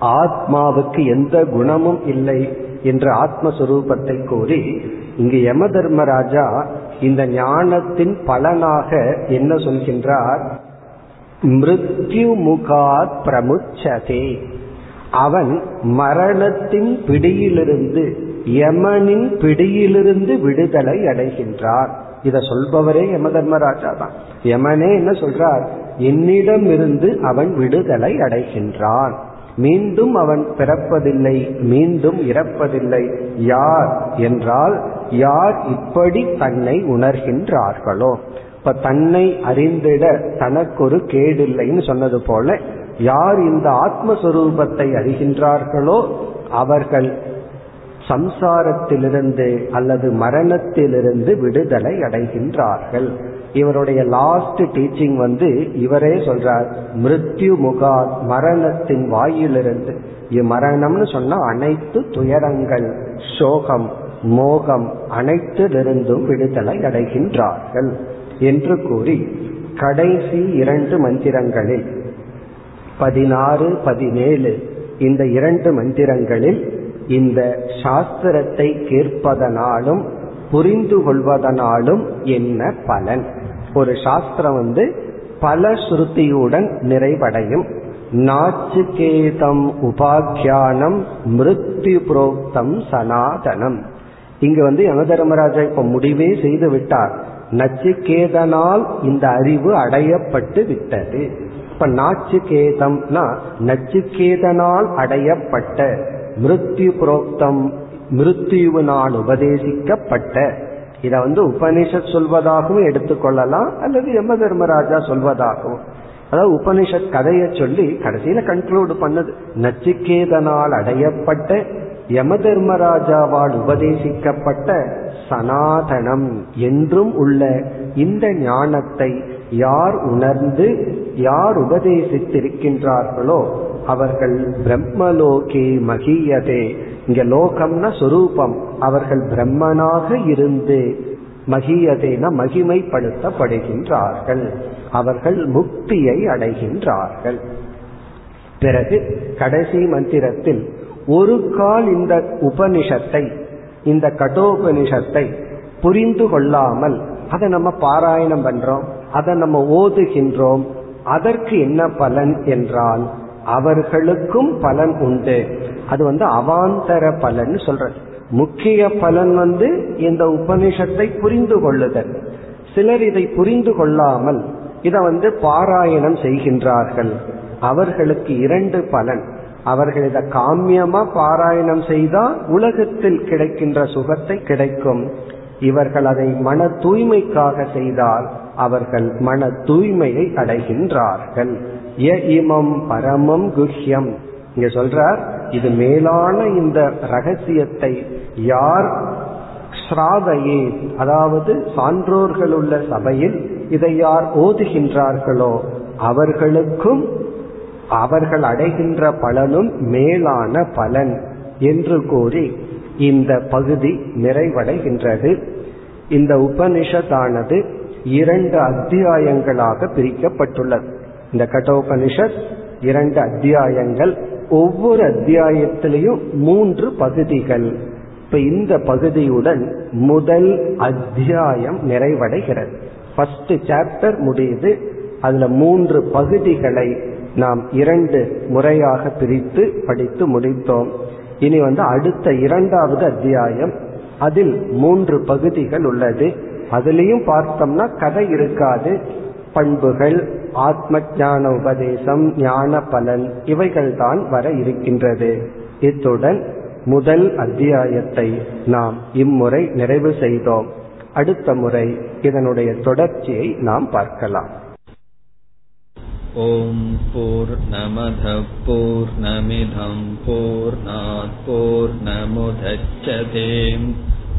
ஆத்மாவுக்கு எந்த குணமும் இல்லை. என்ற ஆத்மஸ்வரூபத்தை கூறி இங்கு யம தர்மராஜா இந்த ஞானத்தின் பலனாக என்ன சொல்கின்றார்? மிருத்யு முகாத் பிரமுச்சதே. அவன் மரணத்தின் பிடியிலிருந்து யமனின் பிடியிலிருந்து விடுதலை அடைகின்றார். இத சொல்பவரே யம தர்மராஜா தான். யமனே என்ன சொல்றார்? என்னிடமிருந்து அவன் விடுதலை அடைகின்றான். மீண்டும் அவன் பிறப்பதில்லை மீண்டும் இறப்பதில்லை. யார் என்றால் யார் இப்படி தன்னை உணர்கின்றார்களோ? இப்ப தன்னை அறிந்திட தனக்கு ஒரு கேடில்லைன்னு சொன்னது போல யார் இந்த ஆத்மஸ்வரூபத்தை அறிகின்றார்களோ அவர்கள் சம்சாரத்திலிருந்து அல்லது மரணத்திலிருந்து விடுதலை அடைகின்றார்கள். இவருடைய லாஸ்ட் டீச்சிங் வந்து இவரே சொல்றார் மிருத்யு முகா மரணத்தின் வாயிலிருந்து. மரணம்னு சொன்னா அனைத்து துயரங்கள் சோகம் மோகம் அனைத்திலிருந்தும் விடுதலை அடைகின்றார்கள் என்று கூறி கடைசி இரண்டு மந்திரங்களில் பதினாறு பதினேழு இந்த இரண்டு மந்திரங்களில் இந்த சாஸ்திரத்தை கேட்பதனாலும் புரிந்து கொள்வதனாலும் என்ன பலன்? ஒரு சாஸ்திரம் வந்து பல ஸ்ருதியுடன் நிறைவடையும். நாச்சுகேதம் உபாக்கியானம் மிருத்யு புரோக்தம் சனாதனம். இங்க வந்து யம தர்மராஜா இப்ப முடிவே செய்து விட்டார். நச்சிகேதனால் இந்த அறிவு அடையப்பட்டு விட்டது. இப்ப நாச்சுகேதம்னா நச்சிகேதனால் அடையப்பட்ட மிருத்யு புரோக்தம் மிருத்யுவினால் உபதேசிக்கப்பட்ட இத வந்து உபனிஷத் சொல்வதாகவும் எடுத்துக்கொள்ளலாம் அல்லது யம தர்மராஜா சொல்வதாகவும். அதாவது உபனிஷத் கதையை சொல்லி கடைசியில கன்க்ளூட் பண்ணது. நச்சிகேதனால் அடையப்பட்ட யம தர்மராஜாவால் உபதேசிக்கப்பட்ட சனாதனம் என்றும் உள்ள இந்த ஞானத்தை யார் உணர்ந்து யார் உபதேசித்திருக்கின்றார்களோ அவர்கள் பிரம்மலோகே மகியதே. இங்க லோகம்னா சொரூபம். அவர்கள் பிரம்மனாக இருந்து மகியதேன மகிமைப்படுத்தப்படுகின்றார்கள். அவர்கள் முக்தியை அடைகின்றார்கள். பிறகு கடைசி மந்திரத்தில் ஒரு கால் இந்த உபனிஷத்தை இந்த கடோபனிஷத்தை புரிந்து கொள்ளாமல் அதை நம்ம பாராயணம் பண்றோம் அதை நம்ம ஓதுகின்றோம் அதற்கு என்ன பலன் என்றால் அவர்களுக்கும் பலன் உண்டு. அது வந்து அவாந்தர பலன் சொல்றது. முக்கிய பலன் வந்து இந்த உபனிஷத்தை புரிந்து கொள்ளுதல். சிலர் இதை புரிந்து கொள்ளாமல் இதை வந்து பாராயணம் செய்கின்றார்கள். அவர்களுக்கு இரண்டு பலன். அவர்கள் இதை காமியமா பாராயணம் செய்தால் உலகத்தில் கிடைக்கின்ற சுகத்தை கிடைக்கும். இவர்கள் அதை மன தூய்மைக்காக செய்தால் அவர்கள் மன தூய்மையை அடைகின்றார்கள். ய இமம் பரமம் குஹ்யம். இங்க சொல்றார் இது மேலான இந்த ரகசியத்தை யார் ஸ்ராவையே அதாவது சான்றோர்கள் உள்ள சபையில் இதை யார் ஓதுகின்றார்களோ அவர்களுக்கும் அவர்கள் அடைகின்ற பலனும் மேலான பலன் என்று கூறி இந்த பகுதி நிறைவடைகின்றது. இந்த உபனிஷத்தானது இரண்டு அத்தியாயங்களாக பிரிக்கப்பட்டுள்ளது. இந்த கட்டோபனிஷத் இரண்டு அத்தியாயங்கள் ஒவ்வொரு அத்தியாயத்திலையும் மூன்று பகுதிகள். இப்ப இந்த பகுதியுடன் முதல் அத்தியாயம் நிறைவடைகிறது. ஃபர்ஸ்ட் சாப்டர் முடியுது. அதுல மூன்று பகுதிகளை நாம் இரண்டு முறையாக பிரித்து படித்து முடித்தோம். இனி வந்து அடுத்த இரண்டாவது அத்தியாயம். அதில் மூன்று பகுதிகள் உள்ளது. அதுலயும் பார்த்தோம்னா கதை இருக்காது. பண்புகள் ஆத்ம ஞான உபதேசம் ஞான பலன் இவைகள் தான் வர இருக்கின்றது. இத்துடன் முதல் அத்தியாயத்தை நாம் இம்முறை நிறைவு செய்தோம். அடுத்த முறை இதனுடைய தொடர்ச்சியை நாம் பார்க்கலாம். ஓம் போர் நமத போர் நமிதம் போர் நமுதச்சதேம்